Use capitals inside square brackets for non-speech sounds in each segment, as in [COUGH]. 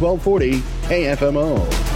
1240 KFMO.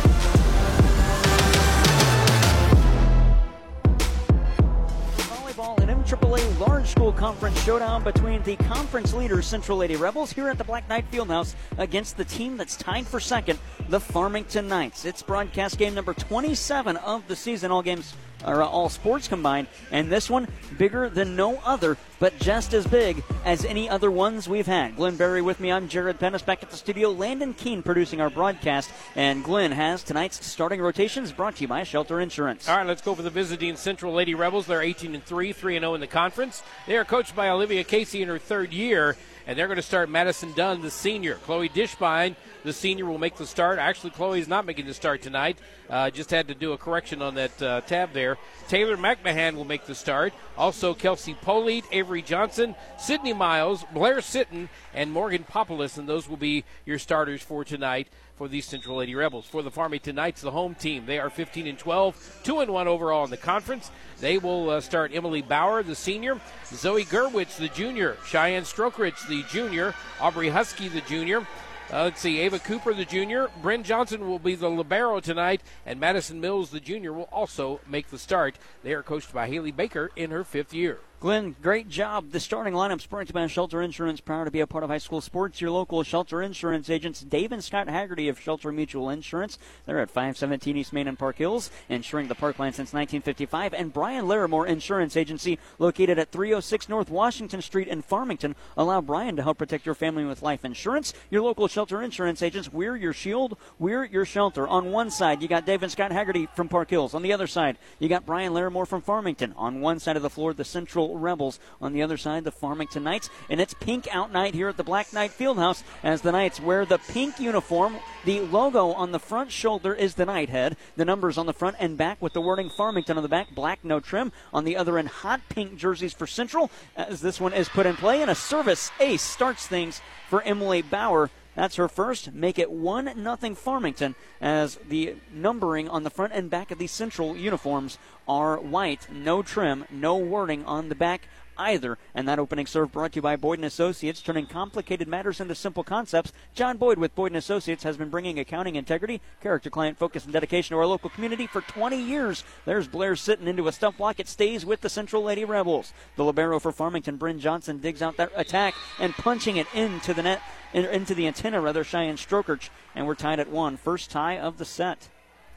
AAA Large School Conference showdown between the conference leaders, Central Lady Rebels, here at the Black Knight Fieldhouse against the team that's tied for second, the Farmington Knights. It's broadcast game number 27 of the season. All games are all sports combined, and this one bigger than no other, but just as big as any other ones we've had. Glenn Berry with me. I'm Jared Pennis back at the studio. Landon Keene producing our broadcast, and Glenn has tonight's starting rotations brought to you by Shelter Insurance. All right, let's go for the visiting Central Lady Rebels. They're 18 and 3, 3 and 0 in the conference. They are coached by Olivia Casey in her third year and they're going to start Madison Dunn, the senior. Chloe Dishbine, the senior, will make the start. Actually, Chloe is not making the start tonight. Uh, just had to do a correction on that uh, tab there. Taylor McMahon will make the start. Also, Kelsey Polite, Avery Johnson, Sydney Miles, Blair Sitton, and Morgan Populus, and those will be your starters for tonight for the Central Lady Rebels. For the Farmington Knights, the home team, they are 15 and 12, 2 and 1 overall in the conference. They will uh, start Emily Bauer, the senior, Zoe Gerwitz, the junior, Cheyenne Strokerich, the junior, Aubrey Husky, the junior. Uh, let's see, Ava Cooper, the junior. Bryn Johnson will be the libero tonight, and Madison Mills, the junior, will also make the start. They are coached by Haley Baker in her fifth year. Glenn, great job. The starting lineup brought by Shelter Insurance, proud to be a part of high school sports. Your local Shelter Insurance agents, Dave and Scott Haggerty of Shelter Mutual Insurance. They're at 517 East Main and Park Hills, insuring the parkland since 1955. And Brian Larimore Insurance Agency, located at 306 North Washington Street in Farmington. Allow Brian to help protect your family with life insurance. Your local Shelter Insurance agents, we're your shield, we're your shelter. On one side, you got Dave and Scott Haggerty from Park Hills. On the other side, you got Brian Larimore from Farmington. On one side of the floor, the Central Rebels. On the other side, the Farmington Knights. And it's pink out night here at the Black Knight Fieldhouse as the Knights wear the pink uniform. The logo on the front shoulder is the Knight head. The numbers on the front and back with the wording Farmington on the back, black, no trim. On the other end, hot pink jerseys for Central as this one is put in play. And a service ace starts things for Emily Bauer. That's her first. Make it 1 nothing Farmington as the numbering on the front and back of these central uniforms are white. No trim, no wording on the back either. And that opening serve brought to you by Boyd and Associates, turning complicated matters into simple concepts. John Boyd with Boyd and Associates has been bringing accounting integrity, character, client focus, and dedication to our local community for 20 years. There's Blair Sitton into a stuff block. It stays with the Central Lady Rebels. The libero for Farmington, Bryn Johnson digs out that attack and punching it into the net, into the antenna rather. Cheyenne Strokerch, and we're tied at one. First tie of the set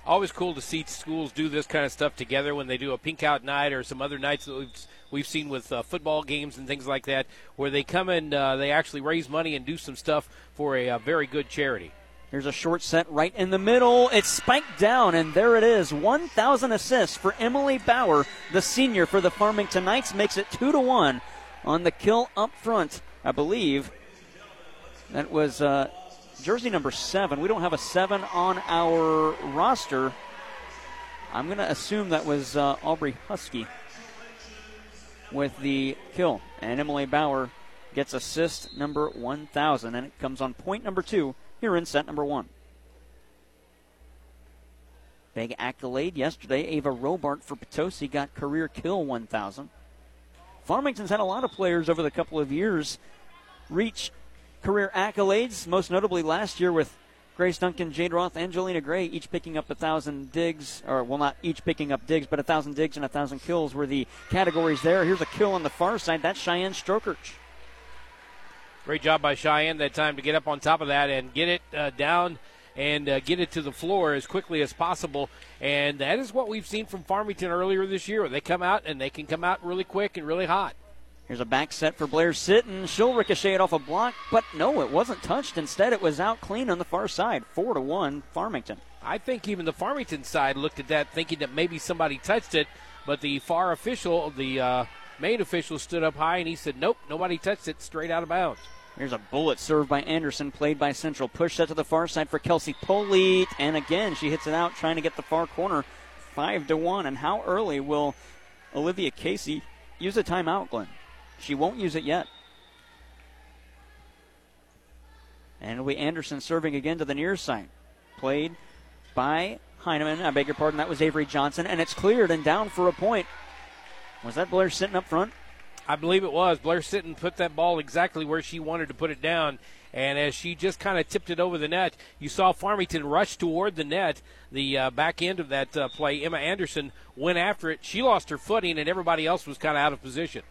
always cool to see schools do this kind of stuff together when they do a pink out night or some other nights that we've we've seen with uh, football games and things like that, where they come and uh, they actually raise money and do some stuff for a, a very good charity. Here's a short set right in the middle. It's spiked down, and there it is. 1,000 assists for Emily Bauer, the senior for the Farmington Knights, makes it 2 to 1 on the kill up front. I believe that was uh, jersey number 7. We don't have a 7 on our roster. I'm going to assume that was uh, Aubrey Husky with the kill. And Emily Bauer gets assist number 1,000. And it comes on point number two here in set number one. Big accolade yesterday. Ava Robart for Potosi got career kill 1,000. Farmington's had a lot of players over the couple of years reach career accolades, most notably last year with Grace Duncan, Jade Roth, Angelina Gray, each picking up a thousand digs, or well, not each picking up digs, but a thousand digs and a thousand kills were the categories there. Here's a kill on the far side. That's Cheyenne Strokerch. Great job by Cheyenne that time to get up on top of that and get it uh, down and uh, get it to the floor as quickly as possible. And that is what we've seen from Farmington earlier this year. They come out and they can come out really quick and really hot. Here's a back set for Blair Sitton. She'll ricochet it off a block, but no, it wasn't touched. Instead, it was out clean on the far side. Four to one, Farmington. I think even the Farmington side looked at that thinking that maybe somebody touched it, but the far official, the uh, main official, stood up high and he said, "Nope, nobody touched it. Straight out of bounds." Here's a bullet served by Anderson, played by Central. Push set to the far side for Kelsey Polite, and again she hits it out, trying to get the far corner. Five to one. And how early will Olivia Casey use a timeout, Glenn? She won't use it yet. And it'll be Anderson serving again to the near side. Played by Heineman. I beg your pardon. That was Avery Johnson. And it's cleared and down for a point. Was that Blair Sitton up front? I believe it was. Blair Sitton put that ball exactly where she wanted to put it down. And as she just kind of tipped it over the net, you saw Farmington rush toward the net. The uh, back end of that uh, play, Emma Anderson went after it. She lost her footing, and everybody else was kind of out of position.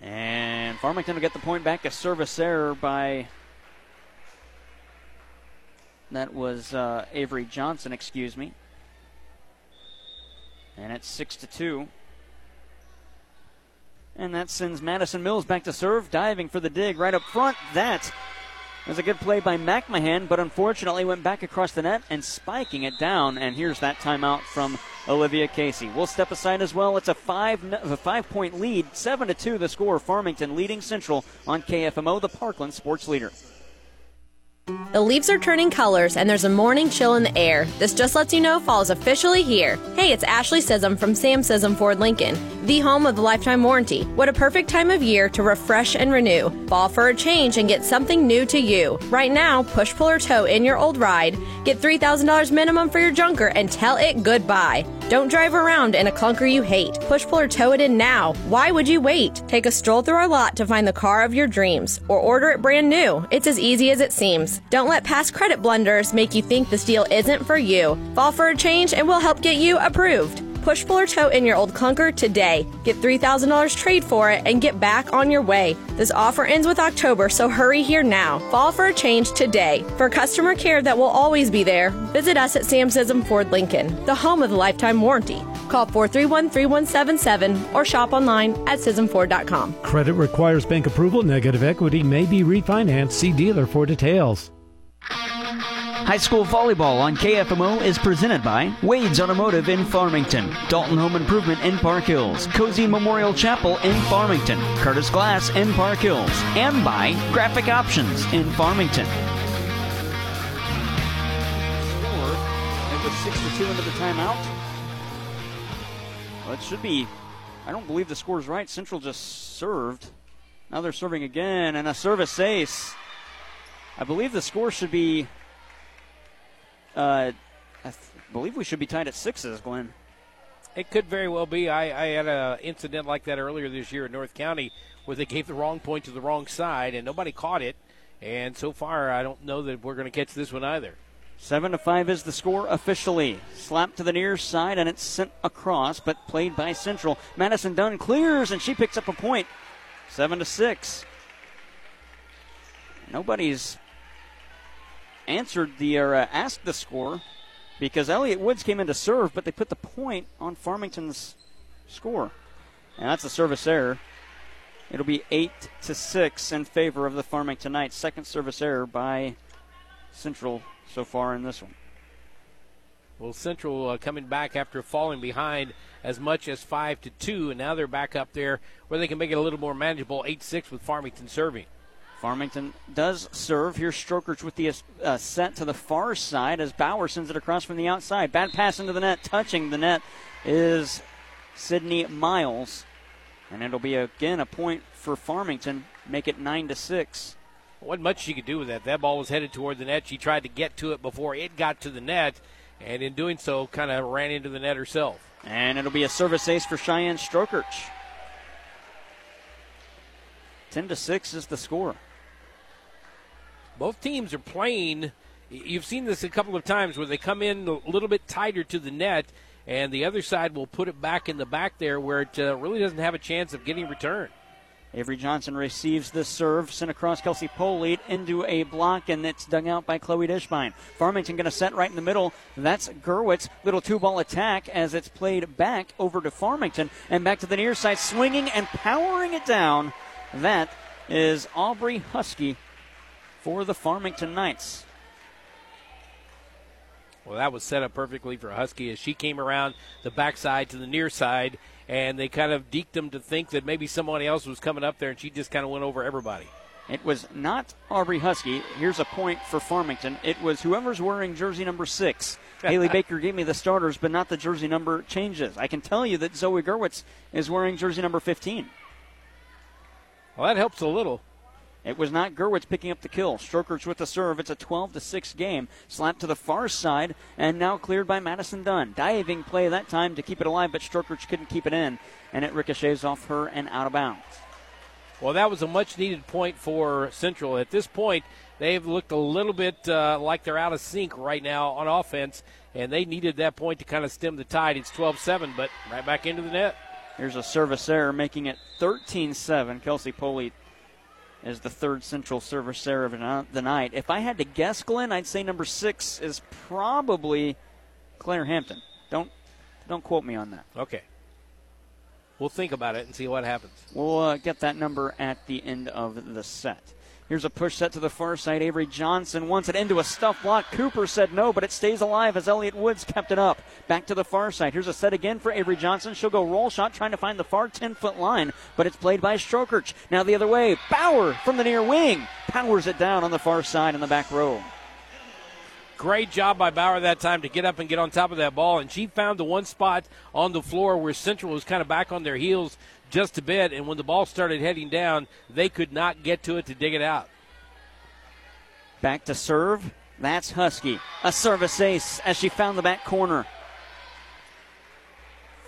And Farmington will get the point back. A service error by. That was uh, Avery Johnson, excuse me. And it's 6 to 2. And that sends Madison Mills back to serve, diving for the dig right up front. That was a good play by McMahon, but unfortunately went back across the net and spiking it down. And here's that timeout from Olivia Casey. We'll step aside as well. It's a five a five point lead, seven to two. The score. Farmington leading Central on KFMO, the Parkland sports leader. The leaves are turning colors and there's a morning chill in the air. This just lets you know fall is officially here. Hey, it's Ashley Scism from Sam Scism Ford Lincoln, the home of the lifetime warranty. What a perfect time of year to refresh and renew. Fall for a change and get something new to you. Right now, push, pull, or tow in your old ride. Get $3,000 minimum for your junker and tell it goodbye. Don't drive around in a clunker you hate. Push, pull, or tow it in now. Why would you wait? Take a stroll through our lot to find the car of your dreams or order it brand new. It's as easy as it seems. Don't let past credit blunders make you think this deal isn't for you. Fall for a change and we'll help get you approved. Push, pull, or tow in your old clunker today. Get $3,000 trade for it and get back on your way. This offer ends with October, so hurry here now. Fall for a change today. For customer care that will always be there, visit us at Sam Scism Ford Lincoln, the home of the lifetime warranty. Call 431 3177 or shop online at ScismFord.com. Credit requires bank approval. Negative equity may be refinanced. See dealer for details. High school volleyball on KFMO is presented by Wade's Automotive in Farmington, Dalton Home Improvement in Park Hills, Cozean Memorial Chapel in Farmington, Curtis Glass in Park Hills, and by Graphic Options in Farmington. Score. It was 6 to 2 into the timeout. Well, it should be. I don't believe the score is right. Central just served. Now they're serving again, and a service ace. I believe the score should be uh, I th- believe we should be tied at sixes, Glenn. It could very well be. I, I had an incident like that earlier this year in North County where they gave the wrong point to the wrong side and nobody caught it. And so far, I don't know that we're going to catch this one either. Seven to five is the score officially. Slap to the near side and it's sent across, but played by Central. Madison Dunn clears and she picks up a point. Seven to six. Nobody's answered the or uh, asked the score because Elliot Woods came in to serve, but they put the point on Farmington's score, and that's a service error. It'll be eight to six in favor of the Farmington Knights. Second service error by Central so far in this one. Well, Central uh, coming back after falling behind as much as five to two, and now they're back up there where they can make it a little more manageable. Eight six with Farmington serving. Farmington does serve. Here's Strokers with the uh, set to the far side as Bauer sends it across from the outside. Bad pass into the net. Touching the net is Sydney Miles. And it'll be again a point for Farmington. Make it 9 to 6. Wasn't much she could do with that. That ball was headed toward the net. She tried to get to it before it got to the net, and in doing so, kind of ran into the net herself. And it'll be a service ace for Cheyenne Strokers. 10 to 6 is the score. Both teams are playing. You've seen this a couple of times where they come in a little bit tighter to the net, and the other side will put it back in the back there where it uh, really doesn't have a chance of getting returned. Avery Johnson receives the serve, sent across Kelsey Polite into a block, and it's dug out by Chloe Dishbine. Farmington going to set right in the middle. That's Gerwitz. Little two ball attack as it's played back over to Farmington and back to the near side, swinging and powering it down. That is Aubrey Husky for the Farmington Knights. Well, that was set up perfectly for Husky as she came around the backside to the near side, and they kind of deked them to think that maybe somebody else was coming up there, and she just kind of went over everybody. It was not Aubrey Husky. Here's a point for Farmington. It was whoever's wearing jersey number six. [LAUGHS] Haley Baker gave me the starters, but not the jersey number changes. I can tell you that Zoe Gerwitz is wearing jersey number 15. Well, that helps a little. It was not Gerwitz picking up the kill. Strokers with the serve. It's a 12 to 6 game. Slapped to the far side and now cleared by Madison Dunn. Diving play that time to keep it alive, but Strokers couldn't keep it in, and it ricochets off her and out of bounds. Well, that was a much needed point for Central. At this point, they've looked a little bit uh, like they're out of sync right now on offense, and they needed that point to kind of stem the tide. It's 12 7, but right back into the net. Here's a service error, making it 13 7. Kelsey Polite is the third central service error of the night. If I had to guess, Glenn, I'd say number six is probably Claire Hampton. Don't don't quote me on that. Okay. We'll think about it and see what happens. We'll uh, get that number at the end of the set. Here's a push set to the far side. Avery Johnson wants it into a stuff block. Cooper said no, but it stays alive as Elliott Woods kept it up. Back to the far side. Here's a set again for Avery Johnson. She'll go roll shot trying to find the far 10 foot line, but it's played by Strokerch. Now the other way. Bauer from the near wing powers it down on the far side in the back row. Great job by Bauer that time to get up and get on top of that ball. And she found the one spot on the floor where Central was kind of back on their heels just a bit. And when the ball started heading down, they could not get to it to dig it out. Back to serve. That's Husky. A service ace as she found the back corner.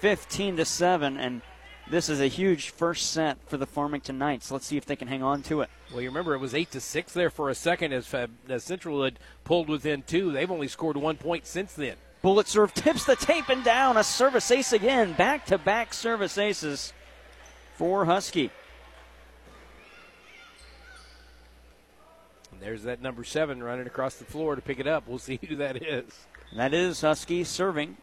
15 to 7 and this is a huge first set for the Farmington Knights. Let's see if they can hang on to it. Well, you remember it was 8 to 6 there for a second as, as Central had pulled within 2. They've only scored 1 point since then. Bullet serve tips the tape and down. A service ace again. Back to back service aces for Husky. There's that number seven running across the floor to pick it up. We'll [LAUGHS] see who that is. That is Husky serving.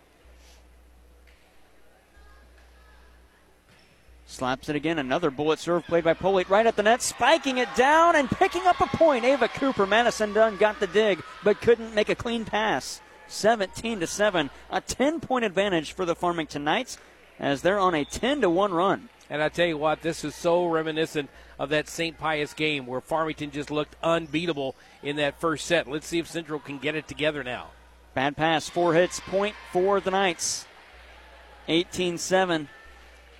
Slaps it again. Another bullet serve played by Polite right at the net, spiking it down and picking up a point. Ava Cooper, Madison Dunn got the dig, but couldn't make a clean pass. 17 to 7, a 10 point advantage for the Farmington Knights as they're on a 10 to 1 run. And I tell you what, this is so reminiscent of that St. Pius game where Farmington just looked unbeatable in that first set. Let's see if Central can get it together now. Bad pass, four hits, point for the Knights. 18 7.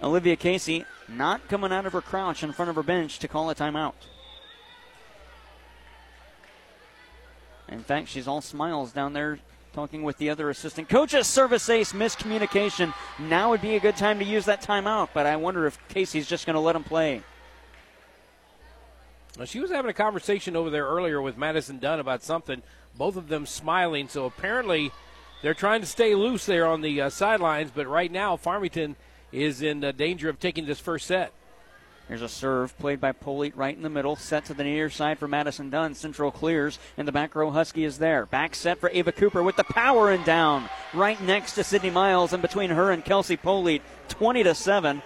Olivia Casey not coming out of her crouch in front of her bench to call a timeout. In fact, she's all smiles down there talking with the other assistant coaches. Service ace, miscommunication. Now would be a good time to use that timeout, but I wonder if Casey's just going to let him play. Well, she was having a conversation over there earlier with Madison Dunn about something, both of them smiling. So apparently they're trying to stay loose there on the uh, sidelines, but right now Farmington is in uh, danger of taking this first set. Here's a serve played by Polite right in the middle. Set to the near side for Madison Dunn. Central clears. and the back row, Husky is there. Back set for Ava Cooper with the power and down. Right next to Sydney Miles and between her and Kelsey Polite. 20 to 7.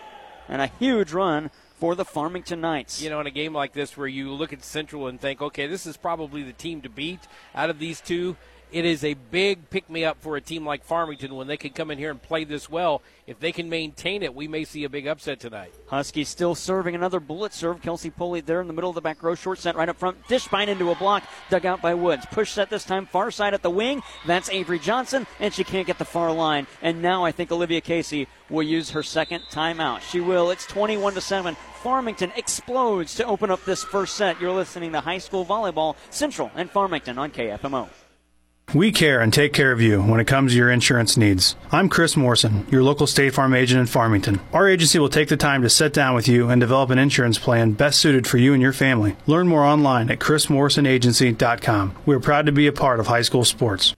And a huge run for the Farmington Knights. You know, in a game like this where you look at Central and think, okay, this is probably the team to beat out of these two, it is a big pick me up for a team like Farmington when they can come in here and play this well. If they can maintain it, we may see a big upset tonight. Husky still serving another bullet serve. Kelsey Poley there in the middle of the back row, short set right up front. Dishbine into a block, dug out by Woods. Push set this time, far side at the wing. That's Avery Johnson, and she can't get the far line. And now I think Olivia Casey will use her second timeout. She will. It's 21 to 7. Farmington explodes to open up this first set. You're listening to High School Volleyball Central and Farmington on KFMO. We care and take care of you when it comes to your insurance needs. I'm Chris Morrison, your local State Farm agent in Farmington. Our agency will take the time to sit down with you and develop an insurance plan best suited for you and your family. Learn more online at chrismorrisonagency.com. We are proud to be a part of high school sports.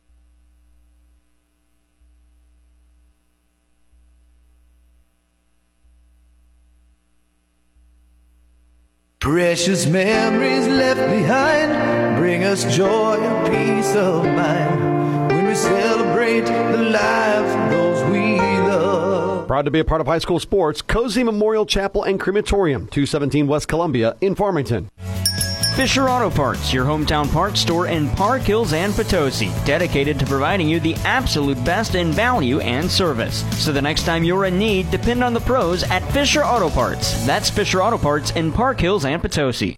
Precious memories left behind bring us joy and peace of mind when we celebrate the lives of those we love. Proud to be a part of high school sports, Cozean Memorial Chapel and Crematorium, 217 West Columbia in Farmington. Fisher Auto Parts, your hometown parts store in Park Hills and Potosi, dedicated to providing you the absolute best in value and service. So the next time you're in need, depend on the pros at Fisher Auto Parts. That's Fisher Auto Parts in Park Hills and Potosi.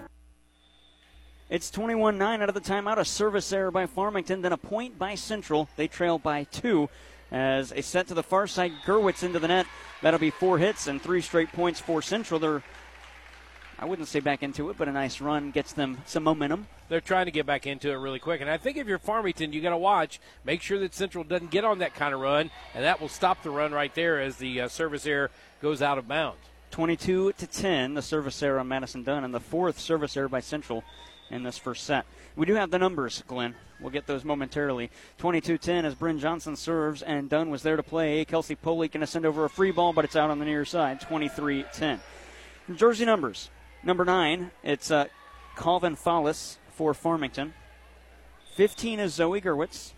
It's 21 9 out of the timeout. A service error by Farmington, then a point by Central. They trail by two as a set to the far side. Gerwitz into the net. That'll be four hits and three straight points for Central. They're, I wouldn't say back into it, but a nice run gets them some momentum. They're trying to get back into it really quick. And I think if you're Farmington, you got to watch, make sure that Central doesn't get on that kind of run, and that will stop the run right there as the uh, service error goes out of bounds. 22 to 10, the service error on Madison Dunn, and the fourth service error by Central in this first set. We do have the numbers, Glenn. We'll get those momentarily. 22 10 as Bryn Johnson serves, and Dunn was there to play. Kelsey Poley going to send over a free ball, but it's out on the near side. 23 10. Jersey numbers. Number 9, it's uh, Calvin Fallis for Farmington. 15 is Zoe Gerwitz.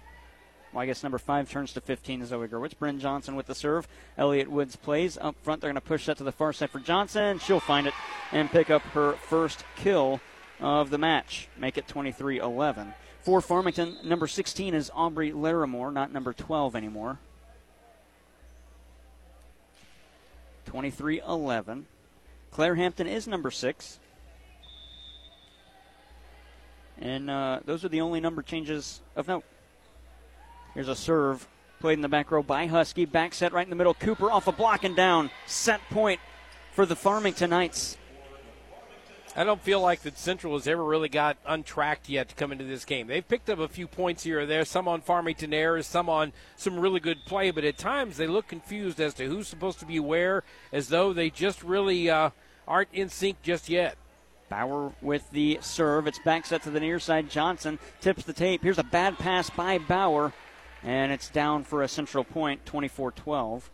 Well, I guess number 5 turns to 15 is Zoe Gerwitz. Bryn Johnson with the serve. Elliot Woods plays up front. They're going to push that to the far side for Johnson. She'll find it and pick up her first kill of the match, make it 23 11. For Farmington, number 16 is Aubrey Larimore, not number 12 anymore. 23 11. Claire Hampton is number 6. And uh, those are the only number changes of note. Here's a serve played in the back row by Husky. Back set right in the middle. Cooper off a block and down. Set point for the Farmington Knights. I don't feel like that Central has ever really got untracked yet to come into this game. They've picked up a few points here or there, some on Farmington errors, some on some really good play, but at times they look confused as to who's supposed to be where, as though they just really uh, aren't in sync just yet. Bauer with the serve. It's back set to the near side. Johnson tips the tape. Here's a bad pass by Bauer, and it's down for a Central point, 24 12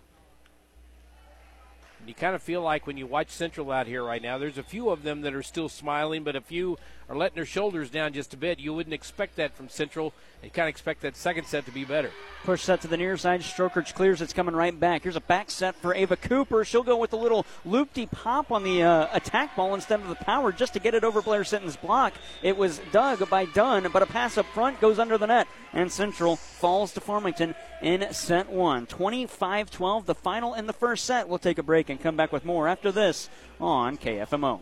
you kind of feel like when you watch Central out here right now, there's a few of them that are still smiling, but a few are letting their shoulders down just a bit. You wouldn't expect that from Central. You kind of expect that second set to be better. Push set to the near side. Strokers clears. It's coming right back. Here's a back set for Ava Cooper. She'll go with a little loopy pop on the uh, attack ball instead of the power just to get it over Blair Sitton's block. It was dug by Dunn, but a pass up front goes under the net. And Central falls to Farmington in set one. 25 12, the final in the first set. We'll take a break and come back with more after this on KFMO.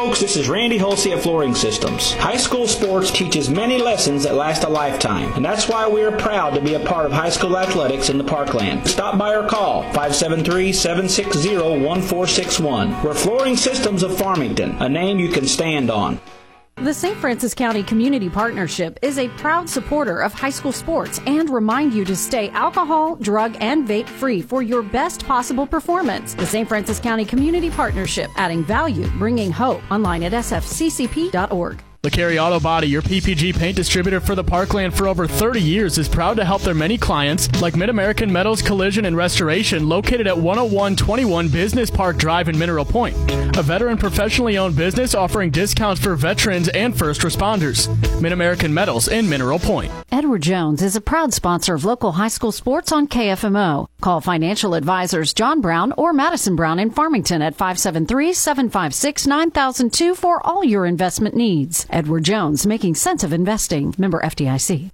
folks, this is Randy Hulsey at Flooring Systems. High school sports teaches many lessons that last a lifetime, and that's why we are proud to be a part of high school athletics in the Parkland. Stop by or call 573-760-1461. We're Flooring Systems of Farmington, a name you can stand on. The St. Francois County Community Partnership is a proud supporter of high school sports and remind you to stay alcohol, drug, and vape free for your best possible performance. The St. Francois County Community Partnership, adding value, bringing hope. Online at sfccp.org. LeCarry Auto Body, your PPG paint distributor for the Parkland for over 30 years, is proud to help their many clients, like Mid American Metals Collision and Restoration, located at 10121 Business Park Drive in Mineral Point. A veteran professionally owned business offering discounts for veterans and first responders. Mid American Metals in Mineral Point. Edward Jones is a proud sponsor of local high school sports on KFMO. Call financial advisors John Brown or Madison Brown in Farmington at 573 756 9002 for all your investment needs. Edward Jones, making sense of investing. Member FDIC.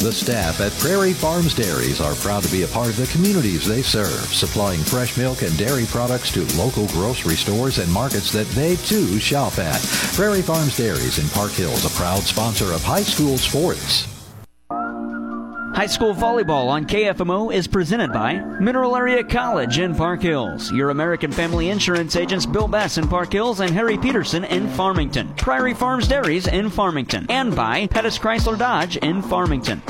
The staff at Prairie Farms Dairies are proud to be a part of the communities they serve, supplying fresh milk and dairy products to local grocery stores and markets that they too shop at. Prairie Farms Dairies in Park Hills, a proud sponsor of high school sports. High school volleyball on KFMO is presented by Mineral Area College in Park Hills, your American Family Insurance agents Bill Bass in Park Hills and Harry Peterson in Farmington, Prairie Farms Dairies in Farmington, and by Pettis Chrysler Dodge in Farmington.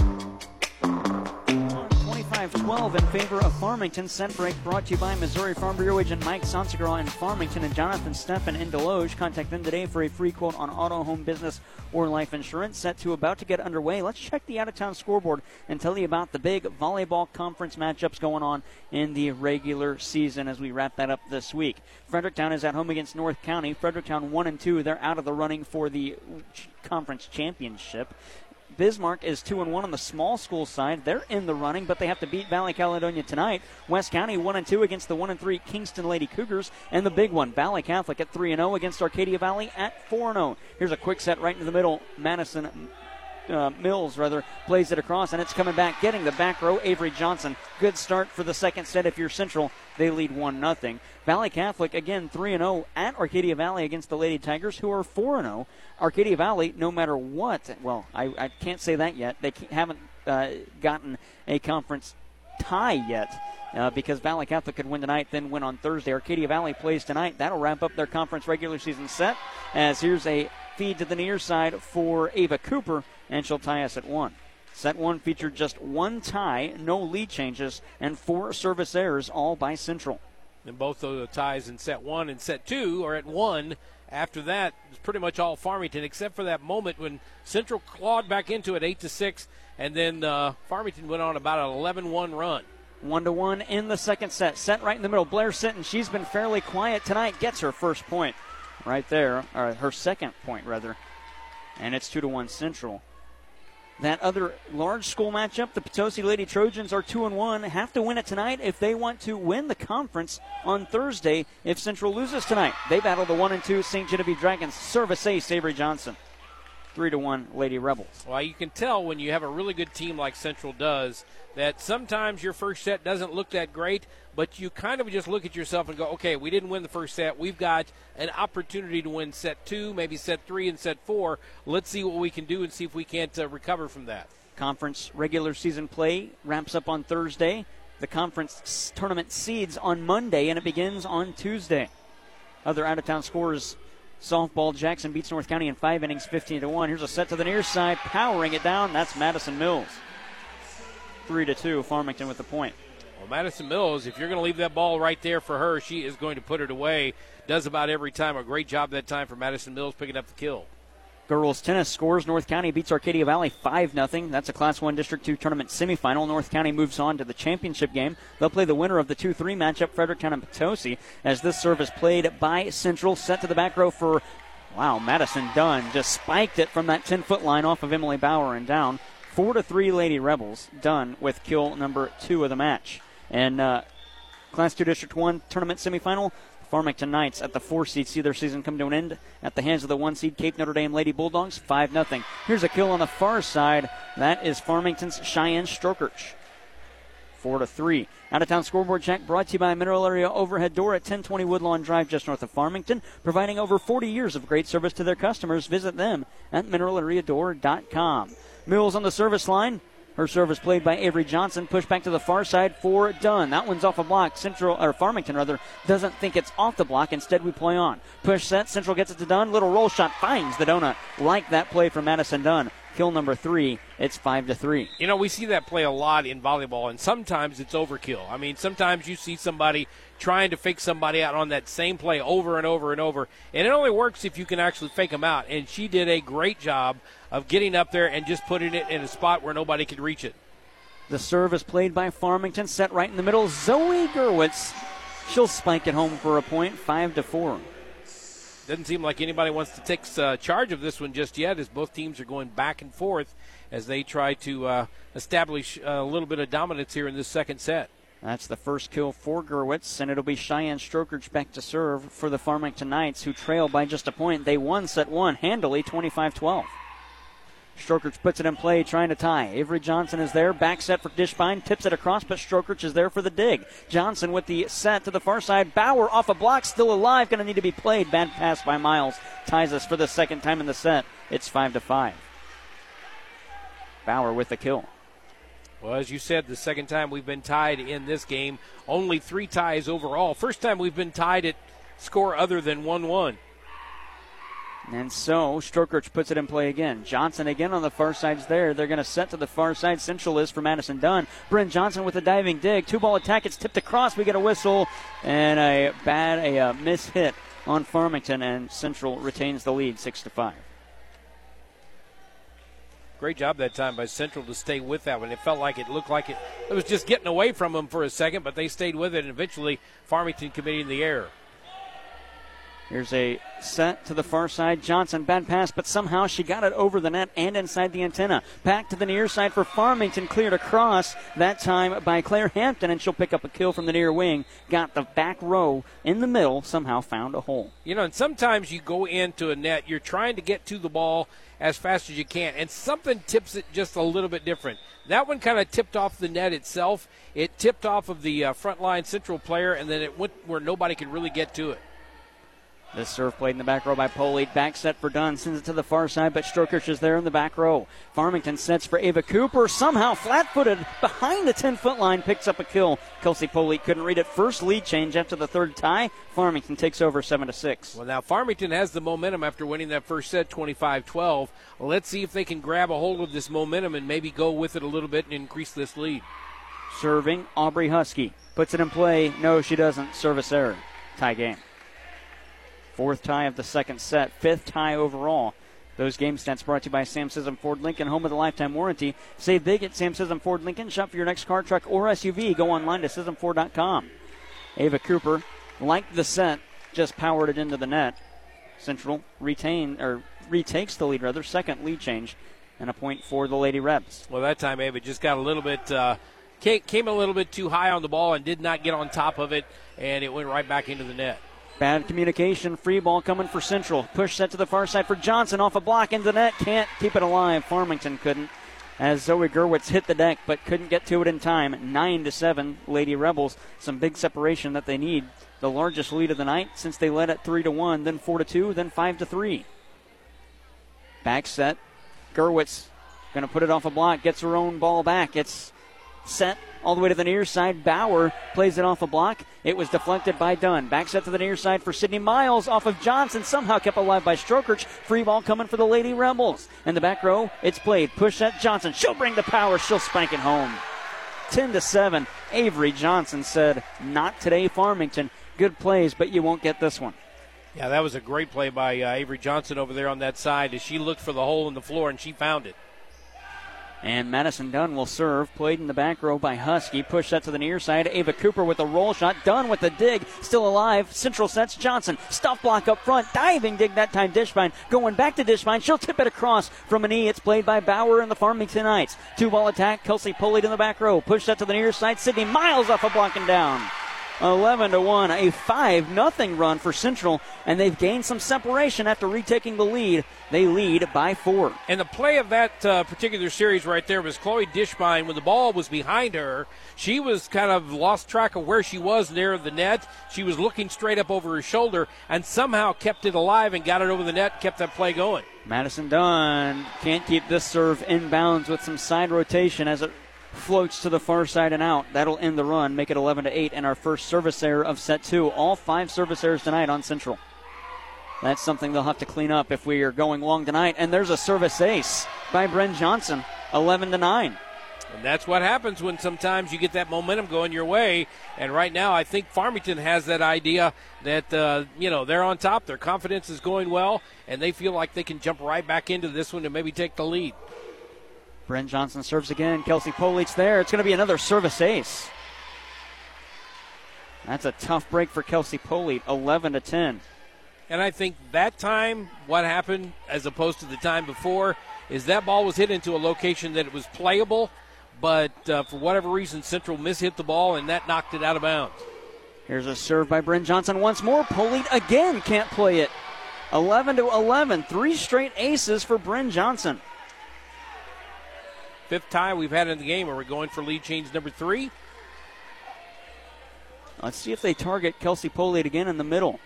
12 in favor of Farmington. Set break brought to you by Missouri Farm Bureau agent Mike Sansegraw in Farmington and Jonathan Steffen in Desloge. Contact them today for a free quote on auto, home, business, or life insurance. Set to about to get underway. Let's check the out of town scoreboard and tell you about the big volleyball conference matchups going on in the regular season as we wrap that up this week. Fredericktown is at home against North County. Fredericktown 1 and 2. They're out of the running for the conference championship. Bismarck is 2 and 1 on the small school side. They're in the running, but they have to beat Valley Caledonia tonight. West County 1 and 2 against the 1 and 3 Kingston Lady Cougars. And the big one, Valley Catholic at 3 and 0 against Arcadia Valley at 4 and 0. Here's a quick set right into the middle. Madison uh, Mills rather plays it across, and it's coming back, getting the back row. Avery Johnson, good start for the second set. If you're Central, they lead one nothing. Valley Catholic again 3 and 0 at Arcadia Valley against the Lady Tigers, who are 4 and 0. Arcadia Valley, no matter what, well, I, I can't say that yet. They haven't uh, gotten a conference tie yet. Uh, because Valley Catholic could win tonight, then win on Thursday. Arcadia Valley plays tonight. That'll wrap up their conference regular season set. As here's a feed to the near side for Ava Cooper, and she'll tie us at one. Set one featured just one tie, no lead changes, and four service errors, all by Central. And both of the ties in set one and set two are at one after that, it's pretty much all Farmington, except for that moment when Central clawed back into it, eight to six, and then uh, Farmington went on about an 11-1 run. One to one in the second set. Set right in the middle. Blair Sitton, she's been fairly quiet tonight, gets her first point right there, or her second point rather, and it's two to one Central. That other large school matchup, the Potosi Lady Trojans are two and one. Have to win it tonight if they want to win the conference on Thursday. If Central loses tonight, they battle the one and two St. Genevieve Dragons. Service ace Avery Johnson three to one Lady Rebels. Well, you can tell when you have a really good team like Central does that sometimes your first set doesn't look that great, but you kind of just look at yourself and go, okay, we didn't win the first set. We've got an opportunity to win set two, maybe set three, and set four. Let's see what we can do and see if we can't uh, recover from that. Conference regular season play ramps up on Thursday. The conference tournament seeds on Monday, and it begins on Tuesday. Other out of town scores softball. Jackson beats North County in five innings, 15 to 1. Here's a set to the near side, powering it down. That's Madison Mills. 3 to 2, Farmington with the point. Well, Madison Mills, if you're going to leave that ball right there for her, she is going to put it away. Does about every time. A great job that time for Madison Mills picking up the kill. Girls tennis scores. North County beats Arcadia Valley 5 0. That's a Class 1 District 2 tournament semifinal. North County moves on to the championship game. They'll play the winner of the 2 3 matchup, Fredericktown and Potosi, as this serve is played by Central. Set to the back row for, wow, Madison Dunn just spiked it from that 10 foot line off of Emily Bauer and down. 4 to 3 Lady Rebels. Dunn with kill number 2 of the match. And uh, Class 2 District 1 tournament semifinal, Farmington Knights at the four seed see their season come to an end at the hands of the one seed Cape Notre Dame Lady Bulldogs, 5 0. Here's a kill on the far side. That is Farmington's Cheyenne Strokerch. 4 to 3. Out of town scoreboard check brought to you by Mineral Area Overhead Door at 1020 Woodlawn Drive, just north of Farmington, providing over 40 years of great service to their customers. Visit them at mineralareadoor.com. Mills on the service line. Her service played by Avery Johnson, pushed back to the far side for Dunn. That one's off a block. Central or Farmington rather doesn't think it's off the block. Instead, we play on. Push set. Central gets it to Dunn. Little roll shot finds the donut. Like that play from Madison Dunn. Kill number three. It's five to three. You know, we see that play a lot in volleyball, and sometimes it's overkill. I mean, sometimes you see somebody trying to fake somebody out on that same play over and over and over, and it only works if you can actually fake them out. And she did a great job of getting up there and just putting it in a spot where nobody could reach it. The serve is played by Farmington, set right in the middle. Zoe Gerwitz, she'll spike it home for a point, five to four. Doesn't seem like anybody wants to take uh, charge of this one just yet, as both teams are going back and forth as they try to uh, establish a little bit of dominance here in this second set. That's the first kill for Gerwitz, and it'll be Cheyenne Strokerch back to serve for the Farmington Knights, who trail by just a point. They won set one handily, 25 12. Strokerch puts it in play, trying to tie. Avery Johnson is there. Back set for Dishbine. Tips it across, but Strokerch is there for the dig. Johnson with the set to the far side. Bauer off a block, still alive. Going to need to be played. Bad pass by Miles. Ties us for the second time in the set. It's 5 to 5. Bauer with the kill. Well, as you said, the second time we've been tied in this game, only three ties overall. First time we've been tied at score other than 1 1. And so Strokerch puts it in play again. Johnson again on the far side's there. They're going to set to the far side. Central is for Madison Dunn. Bryn Johnson with a diving dig. Two ball attack. It's tipped across. We get a whistle and a bad a, a miss hit on Farmington, and Central retains the lead six to five. Great job that time by Central to stay with that one. It felt like it looked like it, it was just getting away from them for a second, but they stayed with it, and eventually Farmington committing the error. Here's a set to the far side. Johnson, bad pass, but somehow she got it over the net and inside the antenna. Back to the near side for Farmington, cleared across, that time by Claire Hampton, and she'll pick up a kill from the near wing. Got the back row in the middle, somehow found a hole. You know, and sometimes you go into a net, you're trying to get to the ball as fast as you can, and something tips it just a little bit different. That one kind of tipped off the net itself. It tipped off of the uh, front line central player, and then it went where nobody could really get to it. This serve played in the back row by Polite. Back set for Dunn. Sends it to the far side, but Strokerch is there in the back row. Farmington sets for Ava Cooper. Somehow flat footed behind the 10 foot line. Picks up a kill. Kelsey Polite couldn't read it. First lead change after the third tie. Farmington takes over 7 to 6. Well, now Farmington has the momentum after winning that first set 25 12. Let's see if they can grab a hold of this momentum and maybe go with it a little bit and increase this lead. Serving Aubrey Husky. Puts it in play. No, she doesn't. Service error. Tie game. Fourth tie of the second set, fifth tie overall. Those game stats brought to you by Sam Scism Ford Lincoln, home of the lifetime warranty. Save big at Sam Scism Ford Lincoln. Shop for your next car, truck, or SUV. Go online to ScismFord.com. Ava Cooper liked the set, just powered it into the net. Central retain or retakes the lead, rather second lead change, and a point for the Lady Rebs. Well, that time Ava just got a little bit uh, came a little bit too high on the ball and did not get on top of it, and it went right back into the net. Bad communication. Free ball coming for Central. Push set to the far side for Johnson. Off a block into the net. Can't keep it alive. Farmington couldn't. As Zoe Gerwitz hit the deck but couldn't get to it in time. 9 to 7. Lady Rebels. Some big separation that they need. The largest lead of the night since they led at 3 to 1, then 4 to 2, then 5 to 3. Back set. Gerwitz going to put it off a block. Gets her own ball back. It's set all the way to the near side. Bauer plays it off a block. It was deflected by Dunn. Back set to the near side for Sydney Miles off of Johnson. Somehow kept alive by Strokerch. Free ball coming for the Lady Rebels. In the back row, it's played. Push set Johnson. She'll bring the power. She'll spank it home. 10 to 7. Avery Johnson said, Not today, Farmington. Good plays, but you won't get this one. Yeah, that was a great play by uh, Avery Johnson over there on that side as she looked for the hole in the floor and she found it. And Madison Dunn will serve. Played in the back row by Husky. Push that to the near side. Ava Cooper with a roll shot. Dunn with the dig. Still alive. Central sets Johnson. Stuff block up front. Diving dig that time. Dishbine going back to Dishbine. She'll tip it across from an E. It's played by Bauer and the Farmington Knights. Two ball attack. Kelsey Pulley in the back row. Push that to the near side. Sydney Miles off a blocking down. 11 to 1, a 5 nothing run for Central, and they've gained some separation after retaking the lead. They lead by four. And the play of that uh, particular series right there was Chloe Dishbine. When the ball was behind her, she was kind of lost track of where she was near the net. She was looking straight up over her shoulder and somehow kept it alive and got it over the net, kept that play going. Madison Dunn can't keep this serve inbounds with some side rotation as it floats to the far side and out. That'll end the run, make it 11 to 8, and our first service error of set two. All five service errors tonight on Central. That's something they'll have to clean up if we are going long tonight. And there's a service ace by Bryn Johnson, 11 to 9. And that's what happens when sometimes you get that momentum going your way. And right now, I think Farmington has that idea that, uh, you know, they're on top. Their confidence is going well, and they feel like they can jump right back into this one and maybe take the lead. Bryn Johnson serves again. Kelsey Polite's there. It's going to be another service ace. That's a tough break for Kelsey Polite, 11 to 10. And I think that time, what happened as opposed to the time before, is that ball was hit into a location that it was playable, but uh, for whatever reason, Central mishit the ball, and that knocked it out of bounds. Here's a serve by Bryn Johnson once more. Polite again can't play it. 11 to 11. Three straight aces for Bryn Johnson. Fifth tie we've had in the game. Are we going for lead change number three? Let's see if they target Kelsey Polite again in the middle.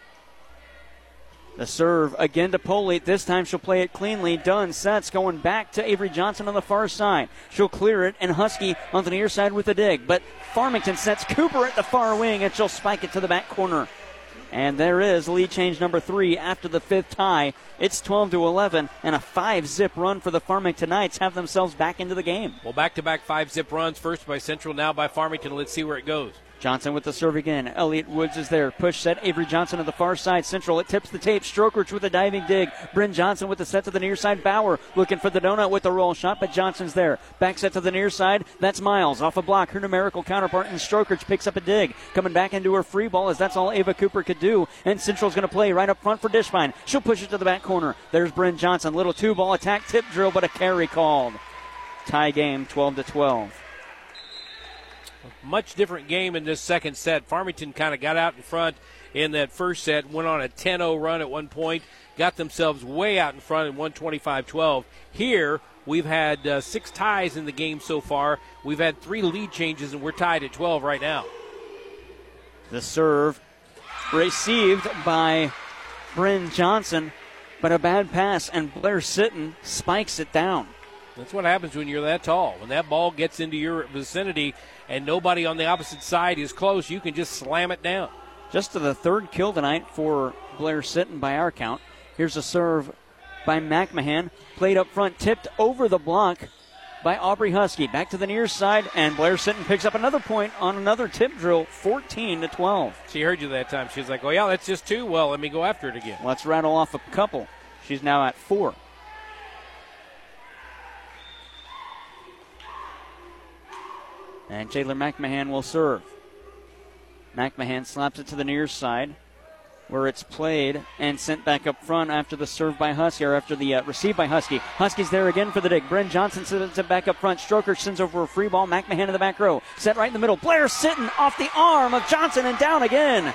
The serve again to Polite. This time she'll play it cleanly. Dunn sets going back to Avery Johnson on the far side. She'll clear it and Husky on the near side with a dig. But Farmington sets Cooper at the far wing and she'll spike it to the back corner. And there is lead change number three after the fifth tie. It's 12 to 11, and a five zip run for the Farmington Knights have themselves back into the game. Well, back to back five zip runs, first by Central, now by Farmington. Let's see where it goes. Johnson with the serve again. Elliot Woods is there. Push set. Avery Johnson on the far side. Central. It tips the tape. Strokers with a diving dig. Bryn Johnson with the set to the near side. Bauer looking for the donut with the roll shot, but Johnson's there. Back set to the near side. That's Miles off a block. Her numerical counterpart and Strokers picks up a dig. Coming back into her free ball as that's all Ava Cooper could do. And Central's going to play right up front for Dishbine. She'll push it to the back corner. There's Bryn Johnson. Little two ball attack tip drill, but a carry called. Tie game 12 to 12 much different game in this second set. Farmington kind of got out in front in that first set, went on a 10 0 run at one point, got themselves way out in front in 125 12. Here, we've had uh, six ties in the game so far. We've had three lead changes, and we're tied at 12 right now. The serve received by Bryn Johnson, but a bad pass, and Blair Sitton spikes it down. That's what happens when you're that tall. When that ball gets into your vicinity and nobody on the opposite side is close, you can just slam it down. Just to the third kill tonight for Blair Sitton by our count. Here's a serve by McMahon. Played up front, tipped over the block by Aubrey Husky. Back to the near side, and Blair Sitton picks up another point on another tip drill, 14 to 12. She heard you that time. She was like, "Oh yeah, that's just two. Well, let me go after it again." Let's rattle off a couple. She's now at four. And Taylor McMahon will serve. McMahon slaps it to the near side where it's played and sent back up front after the serve by Husky, or after the uh, receive by Husky. Husky's there again for the dig. Bryn Johnson sends it back up front. Stroker sends over a free ball. McMahon in the back row. Set right in the middle. Blair Sitton off the arm of Johnson and down again.